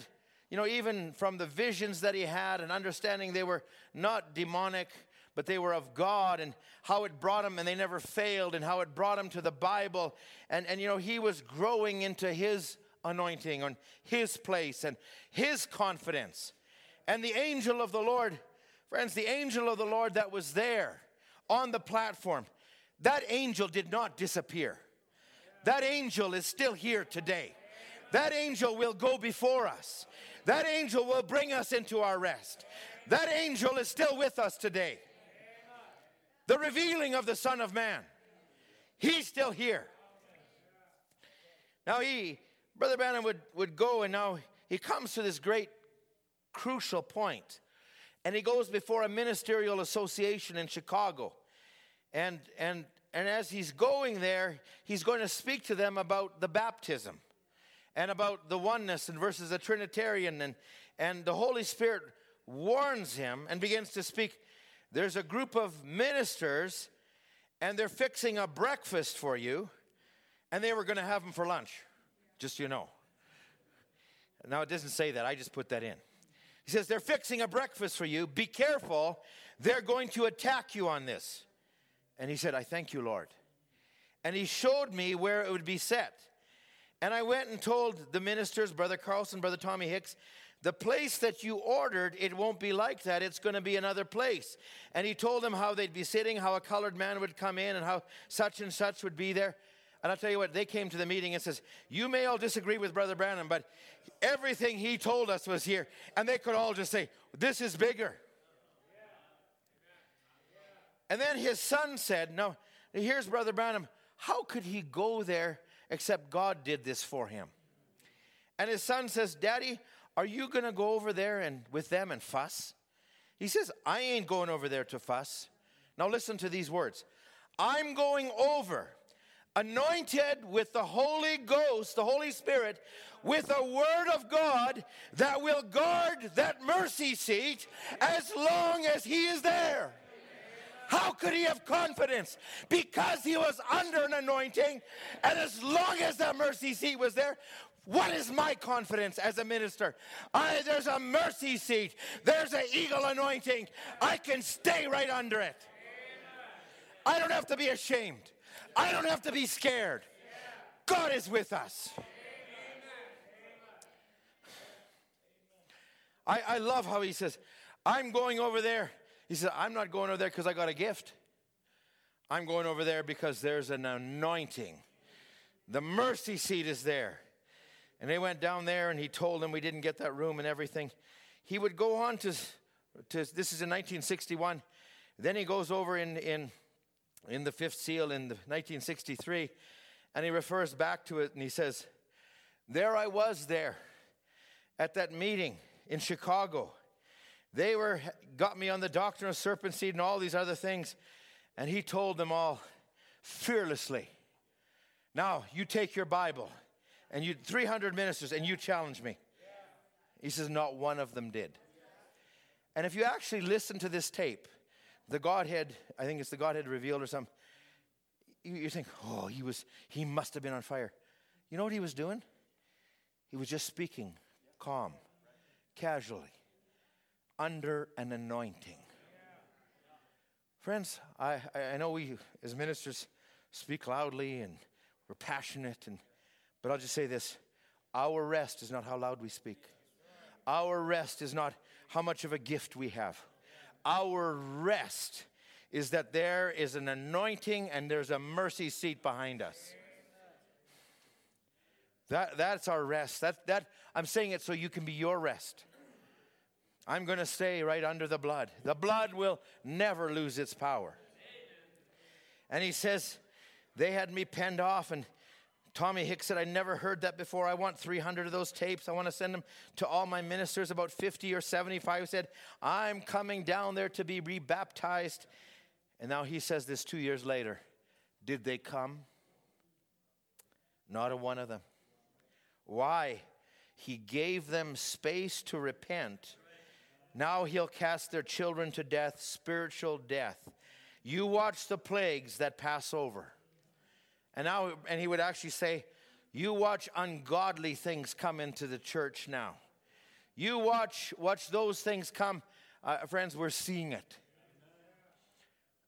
you know, even from the visions that he had and understanding they were not demonic, but they were of God and how it brought him, and they never failed, and how it brought him to the Bible. And, and you know, he was growing into his anointing and his place and his confidence. And the angel of the Lord, friends, the angel of the Lord that was there on the platform, that angel did not disappear. That angel is still here today. That angel will go before us. That angel will bring us into our rest. That angel is still with us today. The revealing of the Son of Man. He's still here. Now he, Brother Branham would, would go and now he comes to this great crucial point. And he goes before a ministerial association in Chicago. And, and, and as he's going there, he's going to speak to them about the baptism and about the oneness and versus the Trinitarian. And, and the Holy Spirit warns him and begins to speak. There's a group of ministers, and they're fixing a breakfast for you, and they were going to have them for lunch, just so you know. Now, it doesn't say that, I just put that in. He says, They're fixing a breakfast for you. Be careful. They're going to attack you on this. And he said, I thank you, Lord. And he showed me where it would be set. And I went and told the ministers, Brother Carlson, Brother Tommy Hicks, the place that you ordered, it won't be like that. It's going to be another place. And he told them how they'd be sitting, how a colored man would come in, and how such and such would be there. And I'll tell you what, they came to the meeting and says, You may all disagree with Brother Branham, but everything he told us was here. And they could all just say, This is bigger. And then his son said, No, here's Brother Branham. How could he go there except God did this for him? And his son says, Daddy, are you going to go over there and with them and fuss? He says, I ain't going over there to fuss. Now listen to these words. I'm going over anointed with the Holy Ghost, the Holy Spirit, with a word of God that will guard that mercy seat as long as He is there. How could he have confidence? Because he was under an anointing, and as long as that mercy seat was there, what is my confidence as a minister? I, there's a mercy seat. There's an eagle anointing. I can stay right under it. I don't have to be ashamed. I don't have to be scared. God is with us. I, I love how he says, I'm going over there. He said, I'm not going over there because I got a gift. I'm going over there because there's an anointing. The mercy seat is there. And they went down there and he told them we didn't get that room and everything. He would go on to, to this is in 1961. Then he goes over in, in, in the fifth seal in the 1963 and he refers back to it and he says, There I was there at that meeting in Chicago. They were got me on the doctrine of serpent seed and all these other things. And he told them all fearlessly. Now you take your Bible and you 300 ministers and you challenge me. He says, not one of them did. And if you actually listen to this tape, the Godhead, I think it's the Godhead revealed or something, you, you think, oh, he was, he must have been on fire. You know what he was doing? He was just speaking calm, casually, under an anointing. Friends, I, I know we as ministers speak loudly and we're passionate and but I'll just say this our rest is not how loud we speak, our rest is not how much of a gift we have. Our rest is that there is an anointing and there's a mercy seat behind us. That, that's our rest. That, that, I'm saying it so you can be your rest. I'm going to stay right under the blood. The blood will never lose its power. And he says, they had me penned off, and Tommy Hicks said, I never heard that before. I want 300 of those tapes. I want to send them to all my ministers. About 50 or 75 said, I'm coming down there to be rebaptized. And now he says this two years later. Did they come? Not a one of them. Why? He gave them space to repent. Now he'll cast their children to death, spiritual death. You watch the plagues that pass over. And now, and he would actually say, You watch ungodly things come into the church now. You watch, watch those things come. Uh, friends, we're seeing it.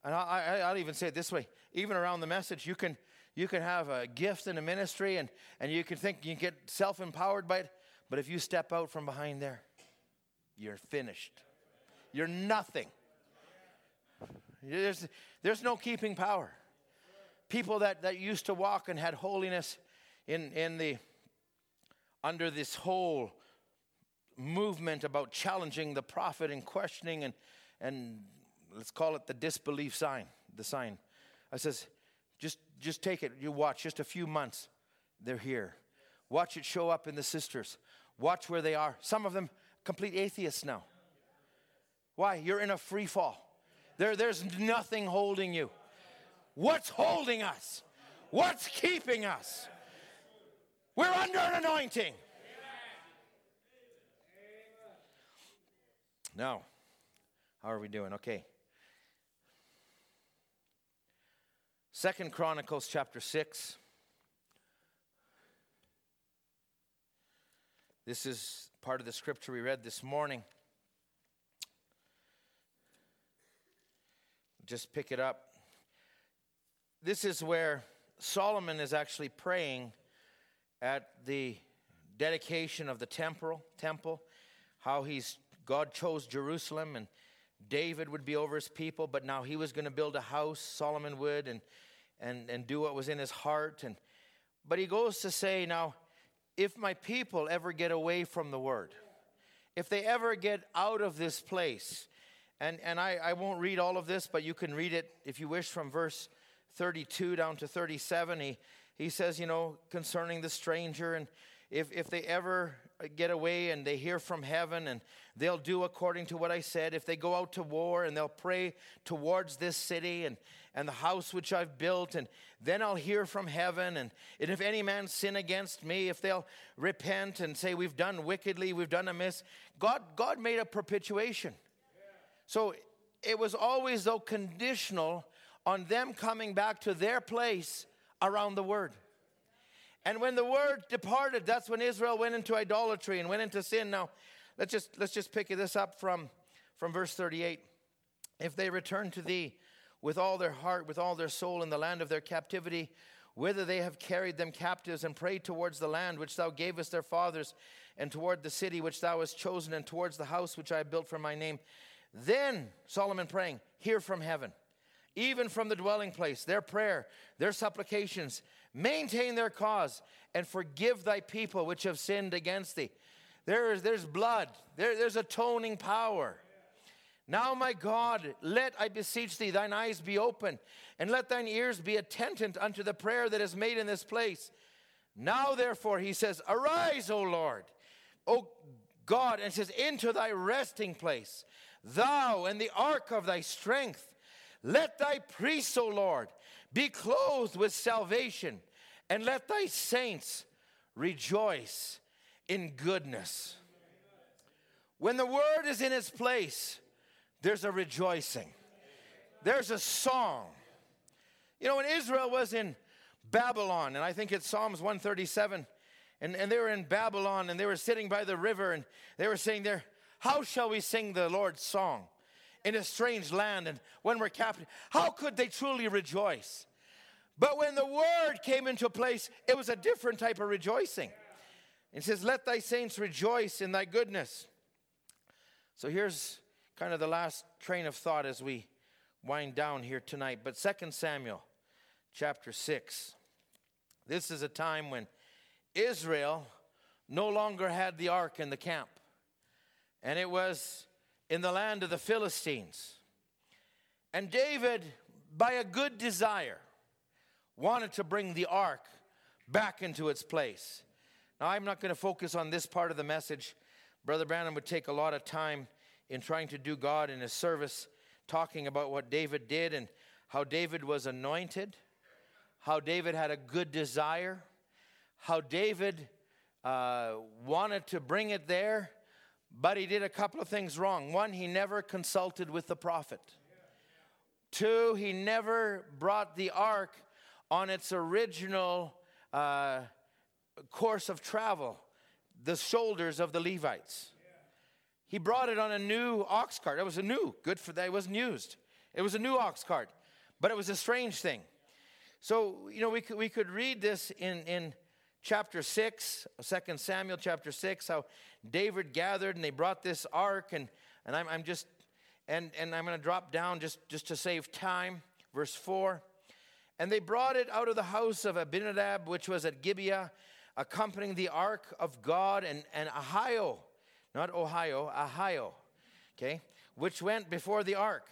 And I, I, will even say it this way even around the message, you can, you can have a gift in a ministry and, and you can think you can get self empowered by it. But if you step out from behind there, you're finished. You're nothing. There's, there's no keeping power people that, that used to walk and had holiness in, in the under this whole movement about challenging the prophet and questioning and and let's call it the disbelief sign the sign i says just just take it, you watch just a few months, they're here. Watch it show up in the sisters. Watch where they are. Some of them complete atheists now. Why? You're in a free fall. There, there's nothing holding you. What's holding us? What's keeping us? We're under an anointing. Now, how are we doing? Okay. Second Chronicles chapter 6. This is part of the scripture we read this morning. Just pick it up. This is where Solomon is actually praying at the dedication of the temple, temple, how he's God chose Jerusalem and David would be over his people, but now he was going to build a house, Solomon would, and, and, and do what was in his heart. And, but he goes to say, now, if my people ever get away from the word, if they ever get out of this place, and, and I, I won't read all of this, but you can read it if you wish from verse 32 down to 37. He, he says, you know, concerning the stranger, and if, if they ever Uh, get away and they hear from heaven and they'll do according to what I said, if they go out to war and they'll pray towards this city and, and the house which I've built, and then I'll hear from heaven. And, and if any man sin against me, if they'll repent and say, We've done wickedly, we've done amiss, God, God made a perpetuation. So it was always, though, conditional on them coming back to their place around the word. And when the word departed, that's when Israel went into idolatry and went into sin. Now, let's just let's just pick this up from, from verse 38. If they return to thee with all their heart, with all their soul in the land of their captivity, whither they have carried them captives, and prayed towards the land which thou gavest their fathers, and toward the city which thou hast chosen, and towards the house which I built for my name, then Solomon praying, hear from heaven even from the dwelling place, their prayer, their supplications, maintain their cause, and forgive thy people which have sinned against thee. There is, there's blood, there, there's atoning power. Now, my God, let, I beseech thee, thine eyes be open, and let thine ears be attentive unto the prayer that is made in this place. Now, therefore, he says, Arise, O Lord, O God, and says, Into thy resting place, thou and the ark of thy strength. Let thy priests, O Lord, be clothed with salvation, and let thy saints rejoice in goodness. When the word is in its place, there's a rejoicing, there's a song. You know, when Israel was in Babylon, and I think it's Psalms 137, and, and they were in Babylon and they were sitting by the river and they were saying there, How shall we sing the Lord's song? In a strange land and when we're captive. How could they truly rejoice? But when the word came into place, it was a different type of rejoicing. It says, Let thy saints rejoice in thy goodness. So here's kind of the last train of thought as we wind down here tonight. But 2 Samuel chapter 6. This is a time when Israel no longer had the ark in the camp. And it was in the land of the Philistines. And David, by a good desire, wanted to bring the ark back into its place. Now, I'm not going to focus on this part of the message. Brother Branham would take a lot of time in trying to do God in his service, talking about what David did and how David was anointed, how David had a good desire, how David uh, wanted to bring it there, but he did a couple of things wrong. One, he never consulted with the prophet. Two, he never brought the ark on its original uh, course of travel, the shoulders of the Levites. He brought it on a new ox cart. It was a new, good for that. It wasn't used. It was a new ox cart, but it was a strange thing. So, you know, we could, we could read this in, in chapter 6, 2 Samuel chapter 6, how David gathered and they brought this ark, and, and I'm, I'm just, and, and I'm going to drop down just, just to save time. Verse 4. And they brought it out of the house of Abinadab, which was at Gibeah, accompanying the ark of God, and, and Ahio, not Ohio, Ahio, okay, which went before the ark.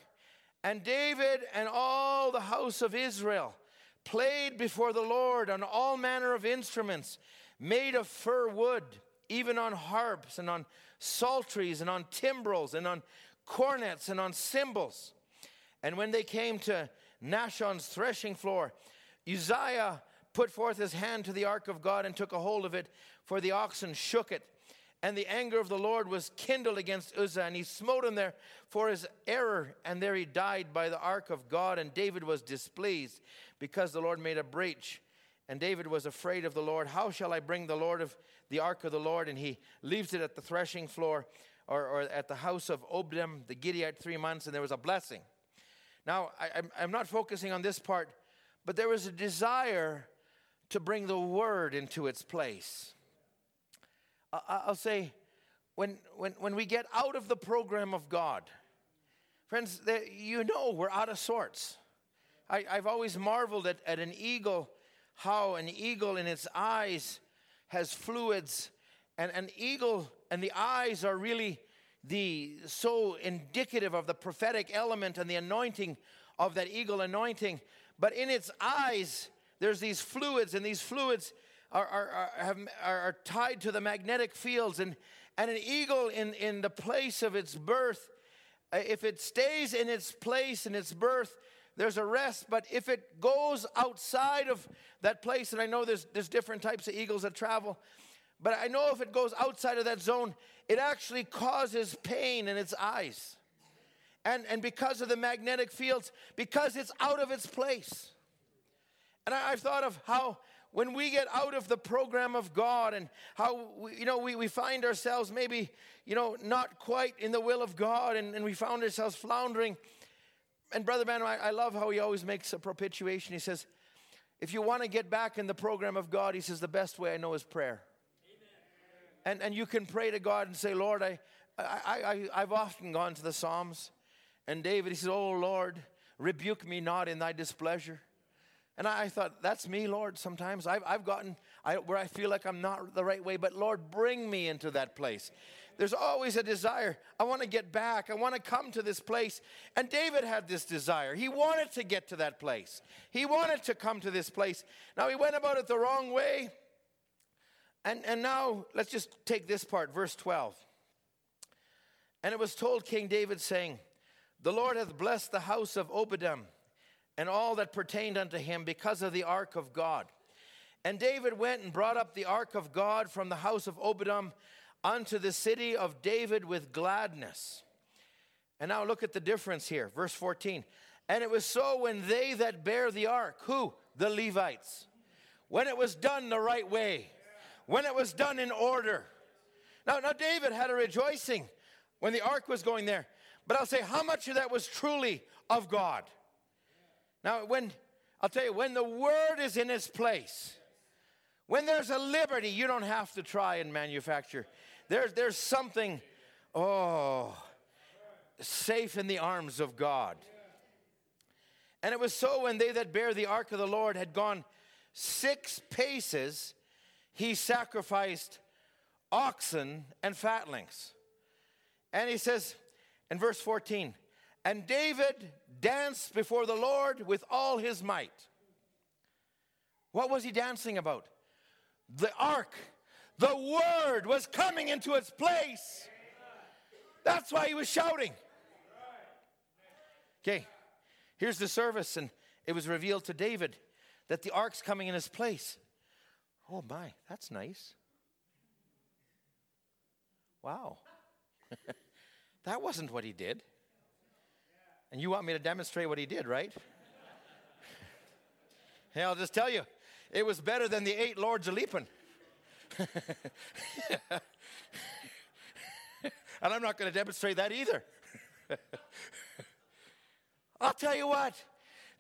And David and all the house of Israel played before the Lord on all manner of instruments made of fir wood, even on harps and on psalteries and on timbrels and on cornets and on cymbals. And when they came to Nachon's threshing floor, Uzziah put forth his hand to the ark of God and took a hold of it, for the oxen shook it. And the anger of the Lord was kindled against Uzzah, and he smote him there for his error, and there he died by the ark of God. And David was displeased because the Lord made a breach. And David was afraid of the Lord. How shall I bring the Lord of the ark of the Lord? And he leaves it at the threshing floor or, or at the house of Obdem the Gideonite three months, and there was a blessing. Now, I, I'm not focusing on this part, but there was a desire to bring the word into its place. I'll say, when, when, when we get out of the program of God, friends, you know we're out of sorts. I, I've always marveled at, at an eagle, how an eagle in its eyes has fluids, and an eagle and the eyes are really the so indicative of the prophetic element and the anointing of that eagle anointing. But in its eyes, there's these fluids, and these fluids are, are, are, have, are, tied to the magnetic fields. And, and an eagle, in, in the place of its birth, uh, if it stays in its place in its birth, there's a rest. But if it goes outside of that place, and I know there's, there's different types of eagles that travel, but I know if it goes outside of that zone, it actually causes pain in its eyes. And, and because of the magnetic fields, because it's out of its place. And I, I've thought of how when we get out of the program of God and how, we, you know, we, we find ourselves maybe, you know, not quite in the will of God and, and we found ourselves floundering. And Brother Man, I, I love how he always makes a propitiation. He says, if you want to get back in the program of God, he says, the best way I know is prayer. And, and you can pray to God and say, Lord, I, I, I, I've often gone to the Psalms. And David, he says, Oh Lord, rebuke me not in thy displeasure. And I thought, that's me, Lord. Sometimes I've, I've gotten I, where I feel like I'm not the right way, but Lord, bring me into that place. There's always a desire. I want to get back. I want to come to this place. And David had this desire. He wanted to get to that place, he wanted to come to this place. Now, he went about it the wrong way. And, and now, let's just take this part, verse 12. And it was told King David, saying, The Lord hath blessed the house of Obedem and all that pertained unto him because of the ark of God. And David went and brought up the ark of God from the house of Obedem unto the city of David with gladness. And now look at the difference here. Verse 14. And it was so when they that bear the ark, who? The Levites. When it was done the right way, when it was done in order. Now, now David had a rejoicing when the ark was going there. But I'll say, how much of that was truly of God? Now, when I'll tell you, when the word is in its place, when there's a liberty, you don't have to try and manufacture. There's, there's something, oh, safe in the arms of God. And it was so when they that bear the ark of the Lord had gone six paces, he sacrificed oxen and fatlings. And he says in verse 14, and David danced before the Lord with all his might. What was he dancing about? The ark, the word was coming into its place. That's why he was shouting. Okay, here's the service, and it was revealed to David that the ark's coming in his place. Oh my, that's nice. Wow. that wasn't what he did. And you want me to demonstrate what he did, right? hey, I'll just tell you, it was better than the eight lords of leaping. and I'm not going to demonstrate that either. I'll tell you what,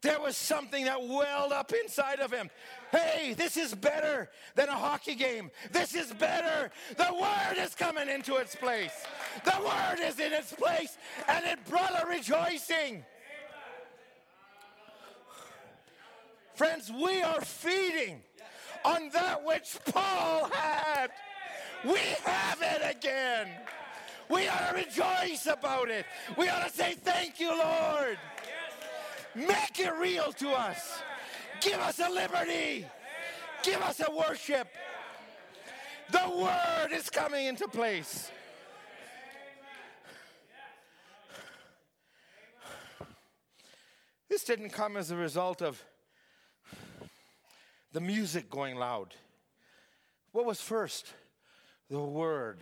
there was something that welled up inside of him. Hey, this is better than a hockey game. This is better. The word is coming into its place. The word is in its place, and it brought a rejoicing. Friends, we are feeding on that which Paul had. We have it again. We ought to rejoice about it. We ought to say, Thank you, Lord. Make it real to us. Give us a liberty. Give us a worship. The word is coming into place. This didn't come as a result of the music going loud. What was first? The word.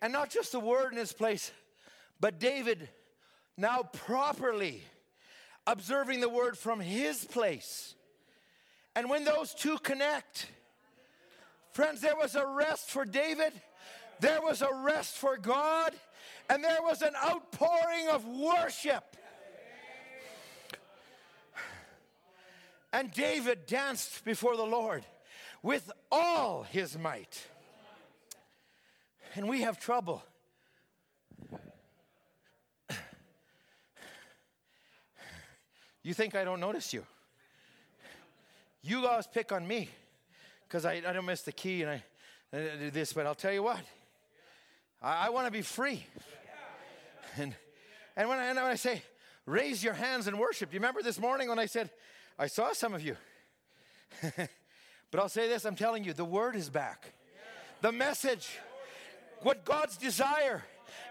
And not just the word in its place, but David now properly observing the word from his place. And when those two connect, friends, there was a rest for David, there was a rest for God, and there was an outpouring of worship. And David danced before the Lord with all his might. And we have trouble. You think I don't notice you? You always pick on me because I, I don't miss the key and I, I do this, but I'll tell you what, I, I want to be free. And, and, when I, and when I say, raise your hands and worship, you remember this morning when I said, I saw some of you? but I'll say this I'm telling you, the word is back. The message, what God's desire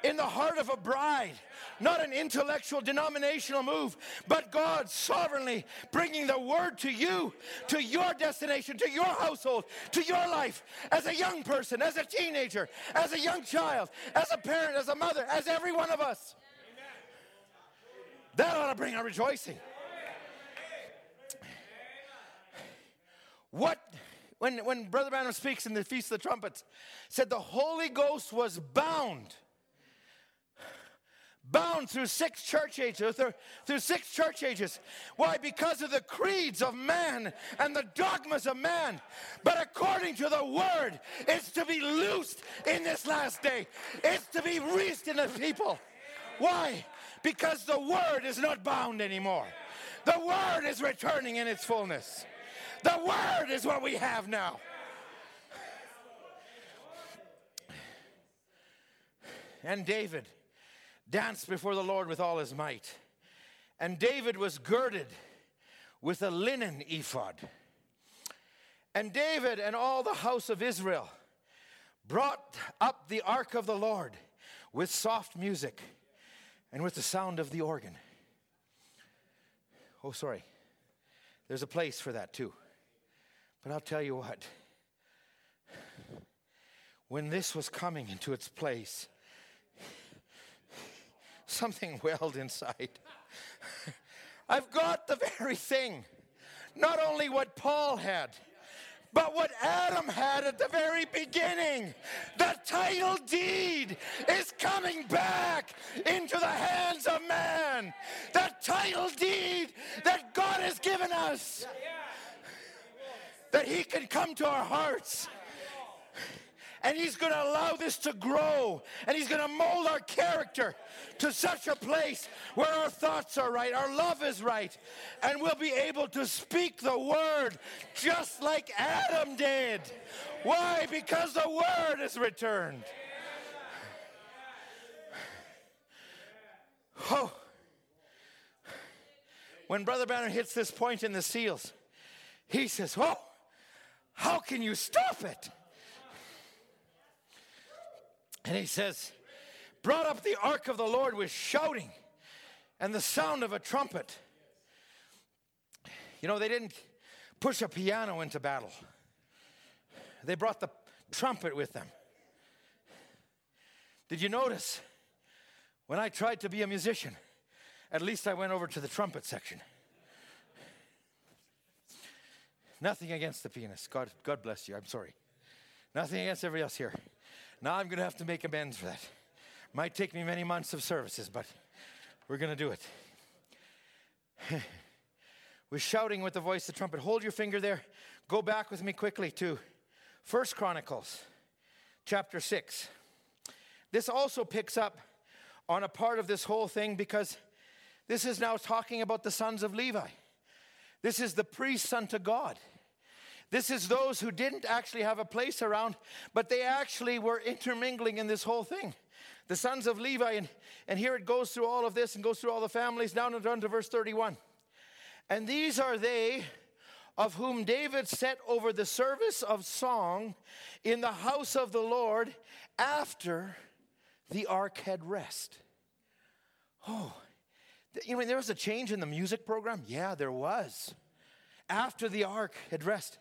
in the heart of a bride. Not an intellectual denominational move, but God sovereignly bringing the word to you, to your destination, to your household, to your life, as a young person, as a teenager, as a young child, as a parent, as a mother, as every one of us. That ought to bring a rejoicing. What when, when Brother Branham speaks in the Feast of the Trumpets, said the Holy Ghost was bound bound through six church ages, through, six church ages. Why? Because of the creeds of man and the dogmas of man. But according to the word, it's to be loosed in this last day. It's to be reached in the people. Why? Because the word is not bound anymore. The word is returning in its fullness. The word is what we have now. And David danced before the Lord with all his might. And David was girded with a linen ephod. And David and all the house of Israel brought up the ark of the Lord with soft music and with the sound of the organ. Oh, sorry. There's a place for that too. But I'll tell you what. When this was coming into its place, something welled inside. I've got the very thing. Not only what Paul had, but what Adam had at the very beginning. The title deed is coming back into the hands of man. The title deed that God has given us. That He can come to our hearts and He's going to allow this to grow. And He's going to mold our character to such a place where our thoughts are right, our love is right, and we'll be able to speak the word just like Adam did. Why? Because the word is returned. Oh. When Brother Branham hits this point in the seals, he says, Oh, how can you stop it? And he says, brought up the ark of the Lord with shouting and the sound of a trumpet. You know, they didn't push a piano into battle, they brought the trumpet with them. Did you notice when I tried to be a musician, at least I went over to the trumpet section? Nothing against the pianist. God, God bless you. I'm sorry. Nothing against everybody else here. Now I'm going to have to make amends for that. Might take me many months of services, but we're going to do it. We're shouting with the voice of the trumpet. Hold your finger there. Go back with me quickly to First Chronicles chapter 6. This also picks up on a part of this whole thing because this is now talking about the sons of Levi. This is the priests unto God. This is those who didn't actually have a place around, but they actually were intermingling in this whole thing. the sons of Levi, and, and here it goes through all of this and goes through all the families down and down to verse 31. And these are they of whom David set over the service of song in the house of the Lord after the ark had rest. Oh, you mean there was a change in the music program? Yeah, there was. After the ark had rest.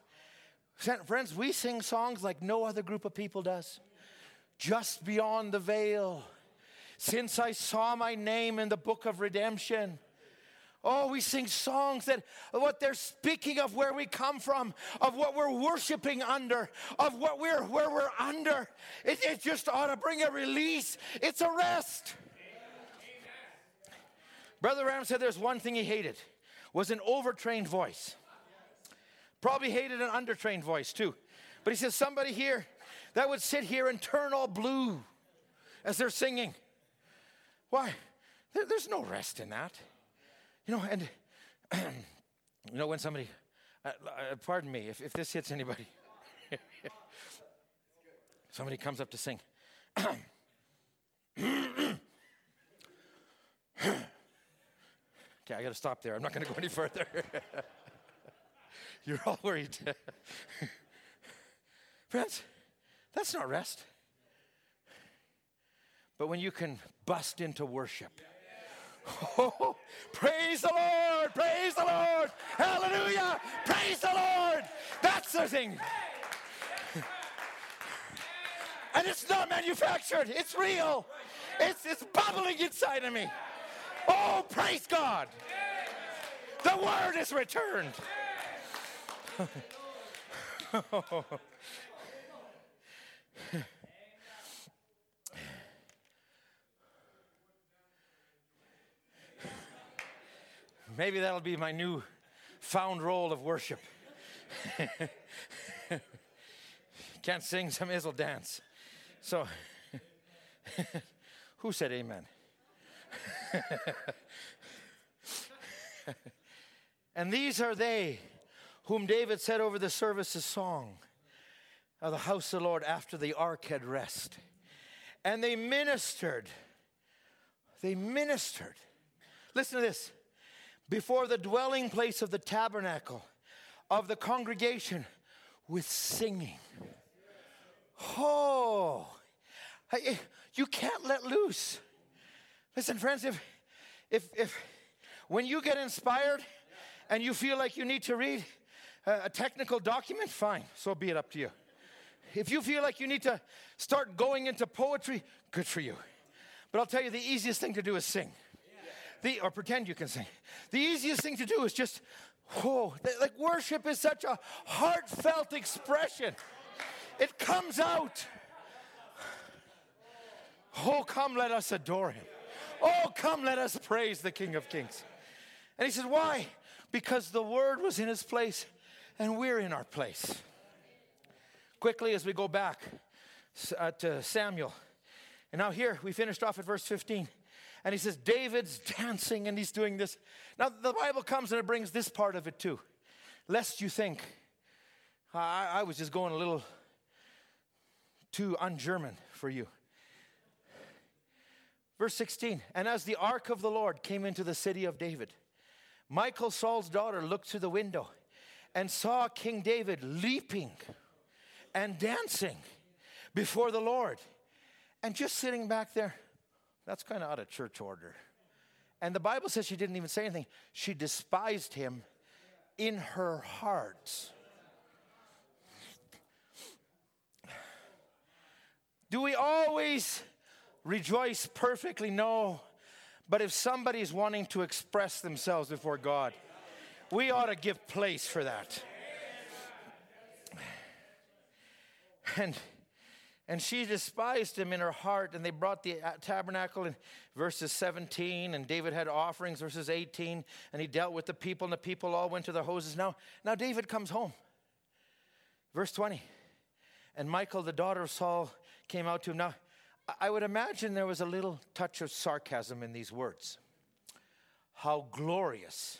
Friends, we sing songs like no other group of people does. Just beyond the veil. Since I saw my name in the book of redemption. Oh, we sing songs that what they're speaking of where we come from, of what we're worshiping under, of what we're where we're under. It, it just ought to bring a release. It's a rest. Brother Branham said there's one thing he hated was an overtrained voice. Probably hated an undertrained voice too. But he says somebody here that would sit here and turn all blue as they're singing. Why? There, there's no rest in that. You know, and you know when somebody, uh, uh, pardon me if, if this hits anybody, somebody comes up to sing. okay, I got to stop there. I'm not going to go any further. You're all worried. Friends, that's not rest. But when you can bust into worship, Oh, praise the Lord, praise the Lord, hallelujah, praise the Lord. That's the thing. And it's not manufactured, it's real. It's, it's bubbling inside of me. Oh, praise God. The word is returned. Maybe that'll be my new found role of worship. Can't sing, some will dance. So, who said amen? and these are they whom David said over the service's song of the house of the Lord after the ark had rest. And they ministered. They ministered. Listen to this before the dwelling place of the tabernacle of the congregation with singing. Oh, eh, you can't let loose. Listen, friends, if, if, if when you get inspired and you feel like you need to read a, technical document, fine, so be it up to you. If you feel like you need to start going into poetry, good for you. But I'll tell you, the easiest thing to do is sing the, or pretend you can sing. The easiest thing to do is just, oh, like worship is such a heartfelt expression. It comes out. Oh, come, let us adore him. Oh, come, let us praise the King of Kings. And he says, Why? Because the word was in his place and we're in our place. Quickly, as we go back uh, to Samuel. And now, here we finished off at verse 15. And he says, David's dancing and he's doing this. Now, the Bible comes and it brings this part of it too. Lest you think, I, I was just going a little too un German for you. Verse 16, and as the ark of the Lord came into the city of David, Michal, Saul's daughter, looked through the window and saw King David leaping and dancing before the Lord. And just sitting back there, that's kind of out of church order. And the Bible says she didn't even say anything. She despised him in her heart. Do we always rejoice perfectly? No. But if somebody's wanting to express themselves before God, we ought to give place for that. And and she despised him in her heart, and they brought the uh, tabernacle in verses 17, and David had offerings, verses 18, and he dealt with the people, and the people all went to their hoses. Now, now David comes home. Verse 20. And Michal, the daughter of Saul, came out to him. Now, I would imagine there was a little touch of sarcasm in these words. How glorious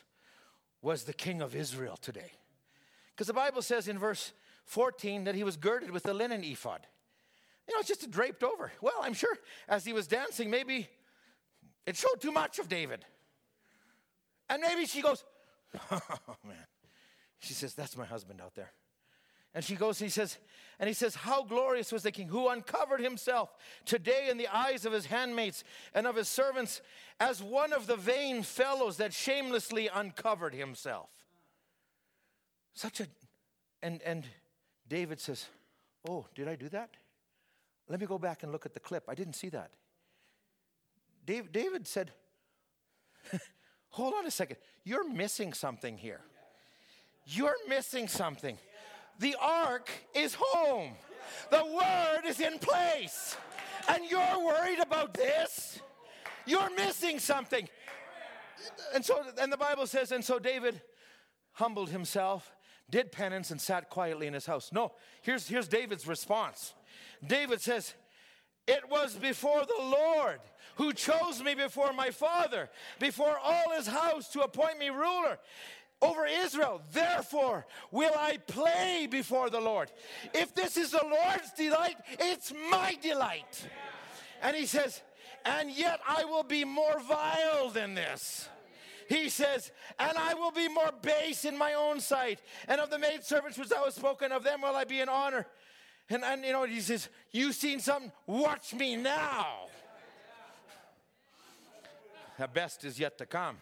was the king of Israel today. Because the Bible says in verse 14 that he was girded with the linen ephod. You know, it's just draped over. Well, I'm sure as he was dancing, maybe it showed too much of David. And maybe she goes, Oh, man. She says, That's my husband out there. And she goes, he says, and he says, How glorious was the king who uncovered himself today in the eyes of his handmaids and of his servants as one of the vain fellows that shamelessly uncovered himself. Such a, and, and David says, Oh, did I do that? Let me go back and look at the clip. I didn't see that. Dave, David said, Hold on a second. You're missing something here. You're missing something. The ark is home, the word is in place. And you're worried about this? You're missing something. And so, and the Bible says, and so David humbled himself, did penance, and sat quietly in his house. No, here's, here's David's response. David says, It was before the Lord who chose me before my father, before all his house to appoint me ruler over Israel. Therefore, will I play before the Lord. If this is the Lord's delight, it's my delight. And he says, and yet I will be more vile than this. He says, and I will be more base in my own sight. And of the maidservants which thou hast spoken, of them will I be in honor. And, and you know, he says, You've seen something? Watch me now. The best is yet to come.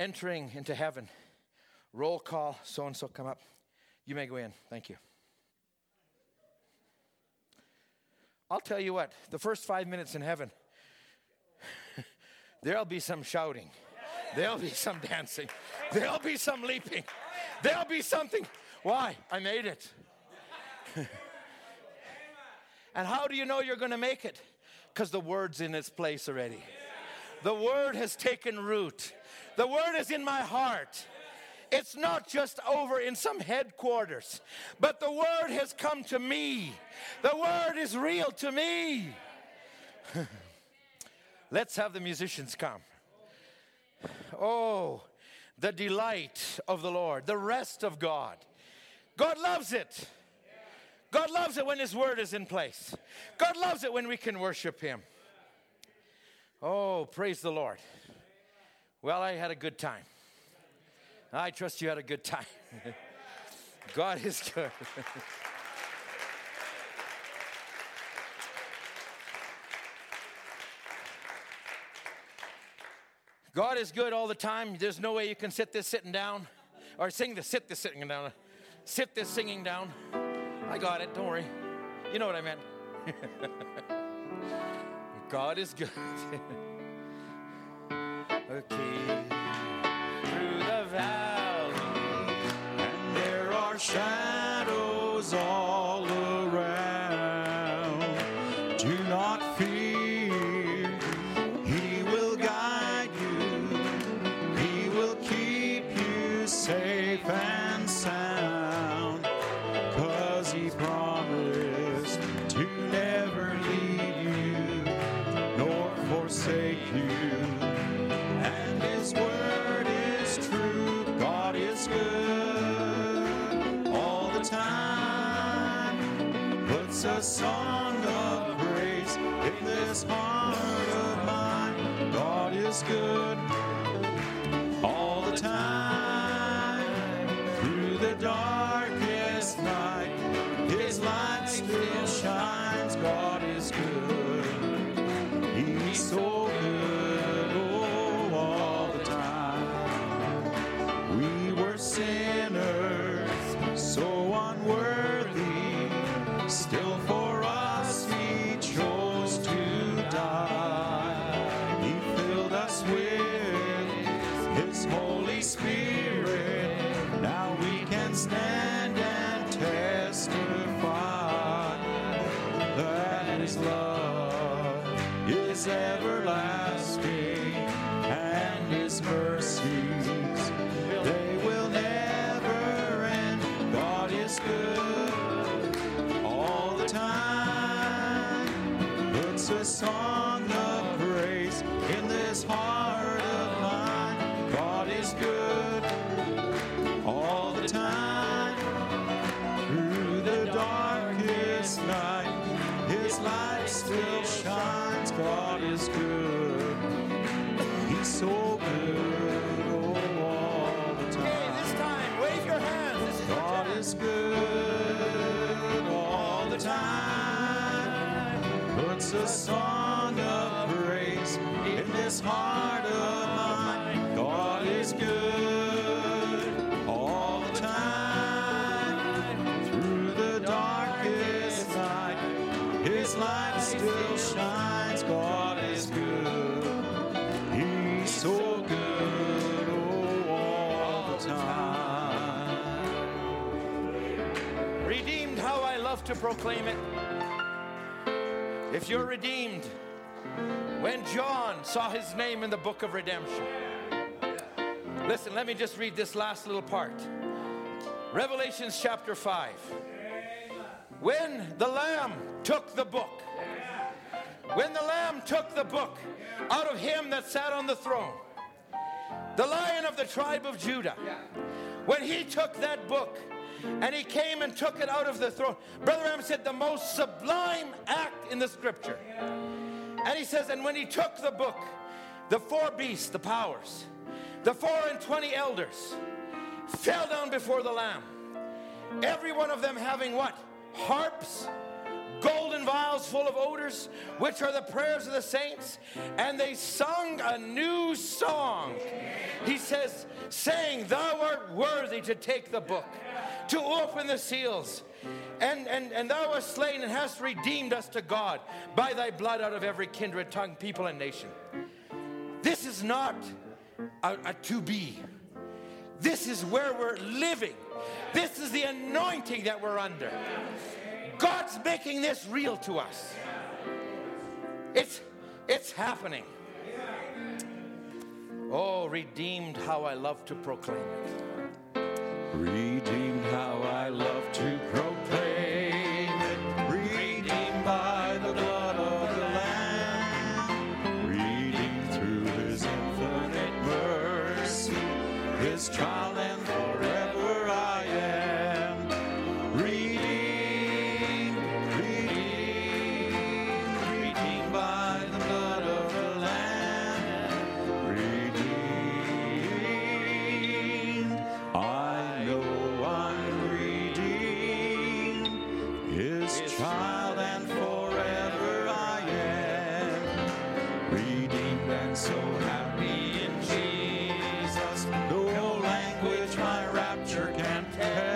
Entering into heaven. Roll call, so and so come up. You may go in. Thank you. I'll tell you what, the first five minutes in heaven, there'll be some shouting, there'll be some dancing, there'll be some leaping, there'll be something. Why? I made it. and how do you know you're going to make it? Because the word's in its place already. The word has taken root, the word is in my heart. It's not just over in some headquarters, but the word has come to me. The word is real to me. Let's have the musicians come. Oh, the delight of the Lord, the rest of God. God loves it. God loves it when His word is in place. God loves it when we can worship Him. Oh, praise the Lord. Well, I had a good time. I trust you had a good time. God is good. God is good all the time. There's no way you can sit this sitting down or sing this, sit this sitting down. Sit this singing down. I got it, don't worry. You know what I meant. God is good. Through the valley. And there are shadows all song of praise in this heart of mine. God is good all the time. Through the darkest night, His light still shines. God is good. He's so good oh, all the time. Redeemed, how I love to proclaim it. If you're redeemed, when John saw his name in the book of redemption, listen, let me just read this last little part. Revelations chapter 5. When the Lamb took the book, when the Lamb took the book out of him that sat on the throne, the lion of the tribe of Judah, when he took that book and he came and took it out of the throne, Brother Branham said the most sublime act in the scripture. And he says, and when he took the book, the four beasts, the powers, the four and twenty elders fell down before the Lamb. Every one of them having what? Harps, golden vials full of odors, which are the prayers of the saints, and they sung a new song. He says, saying, Thou art worthy to take the book, to open the seals. And, and, and thou wast slain and hast redeemed us to God by thy blood out of every kindred, tongue, people, and nation. This is not a, a to be. This is where we're living. This is the anointing that we're under. God's making this real to us. It's it's happening. Oh, redeemed, how I love to proclaim it. Redeemed, how I love to proclaim rapture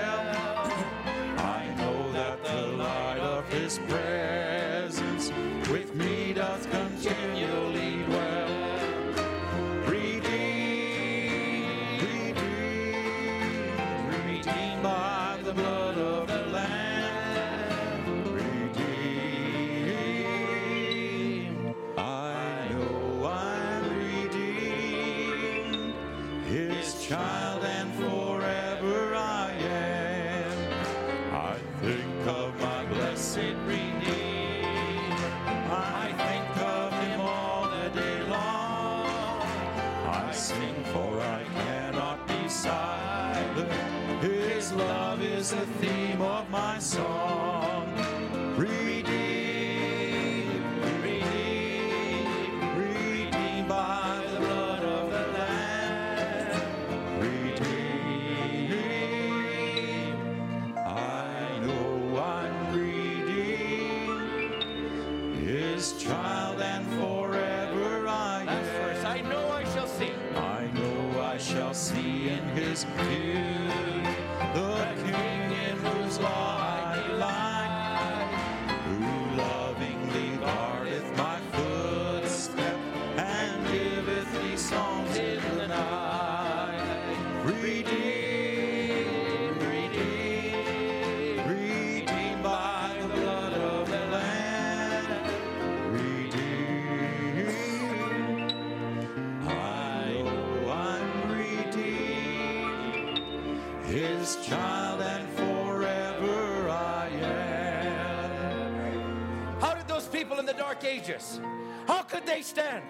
ages? How could they stand?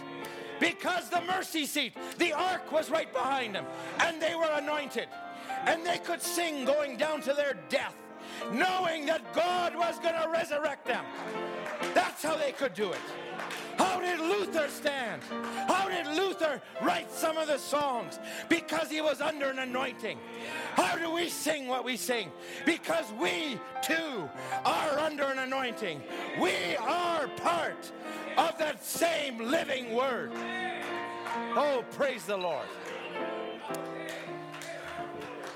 Because the mercy seat, the ark was right behind them, and they were anointed, and they could sing going down to their death, knowing that God was going to resurrect them. That's how they could do it. How did Luther stand? How did Luther write some of the songs? Because he was under an anointing. How do we sing what we sing? Because we too are under an anointing. We are part of that same living word. Oh, praise the Lord.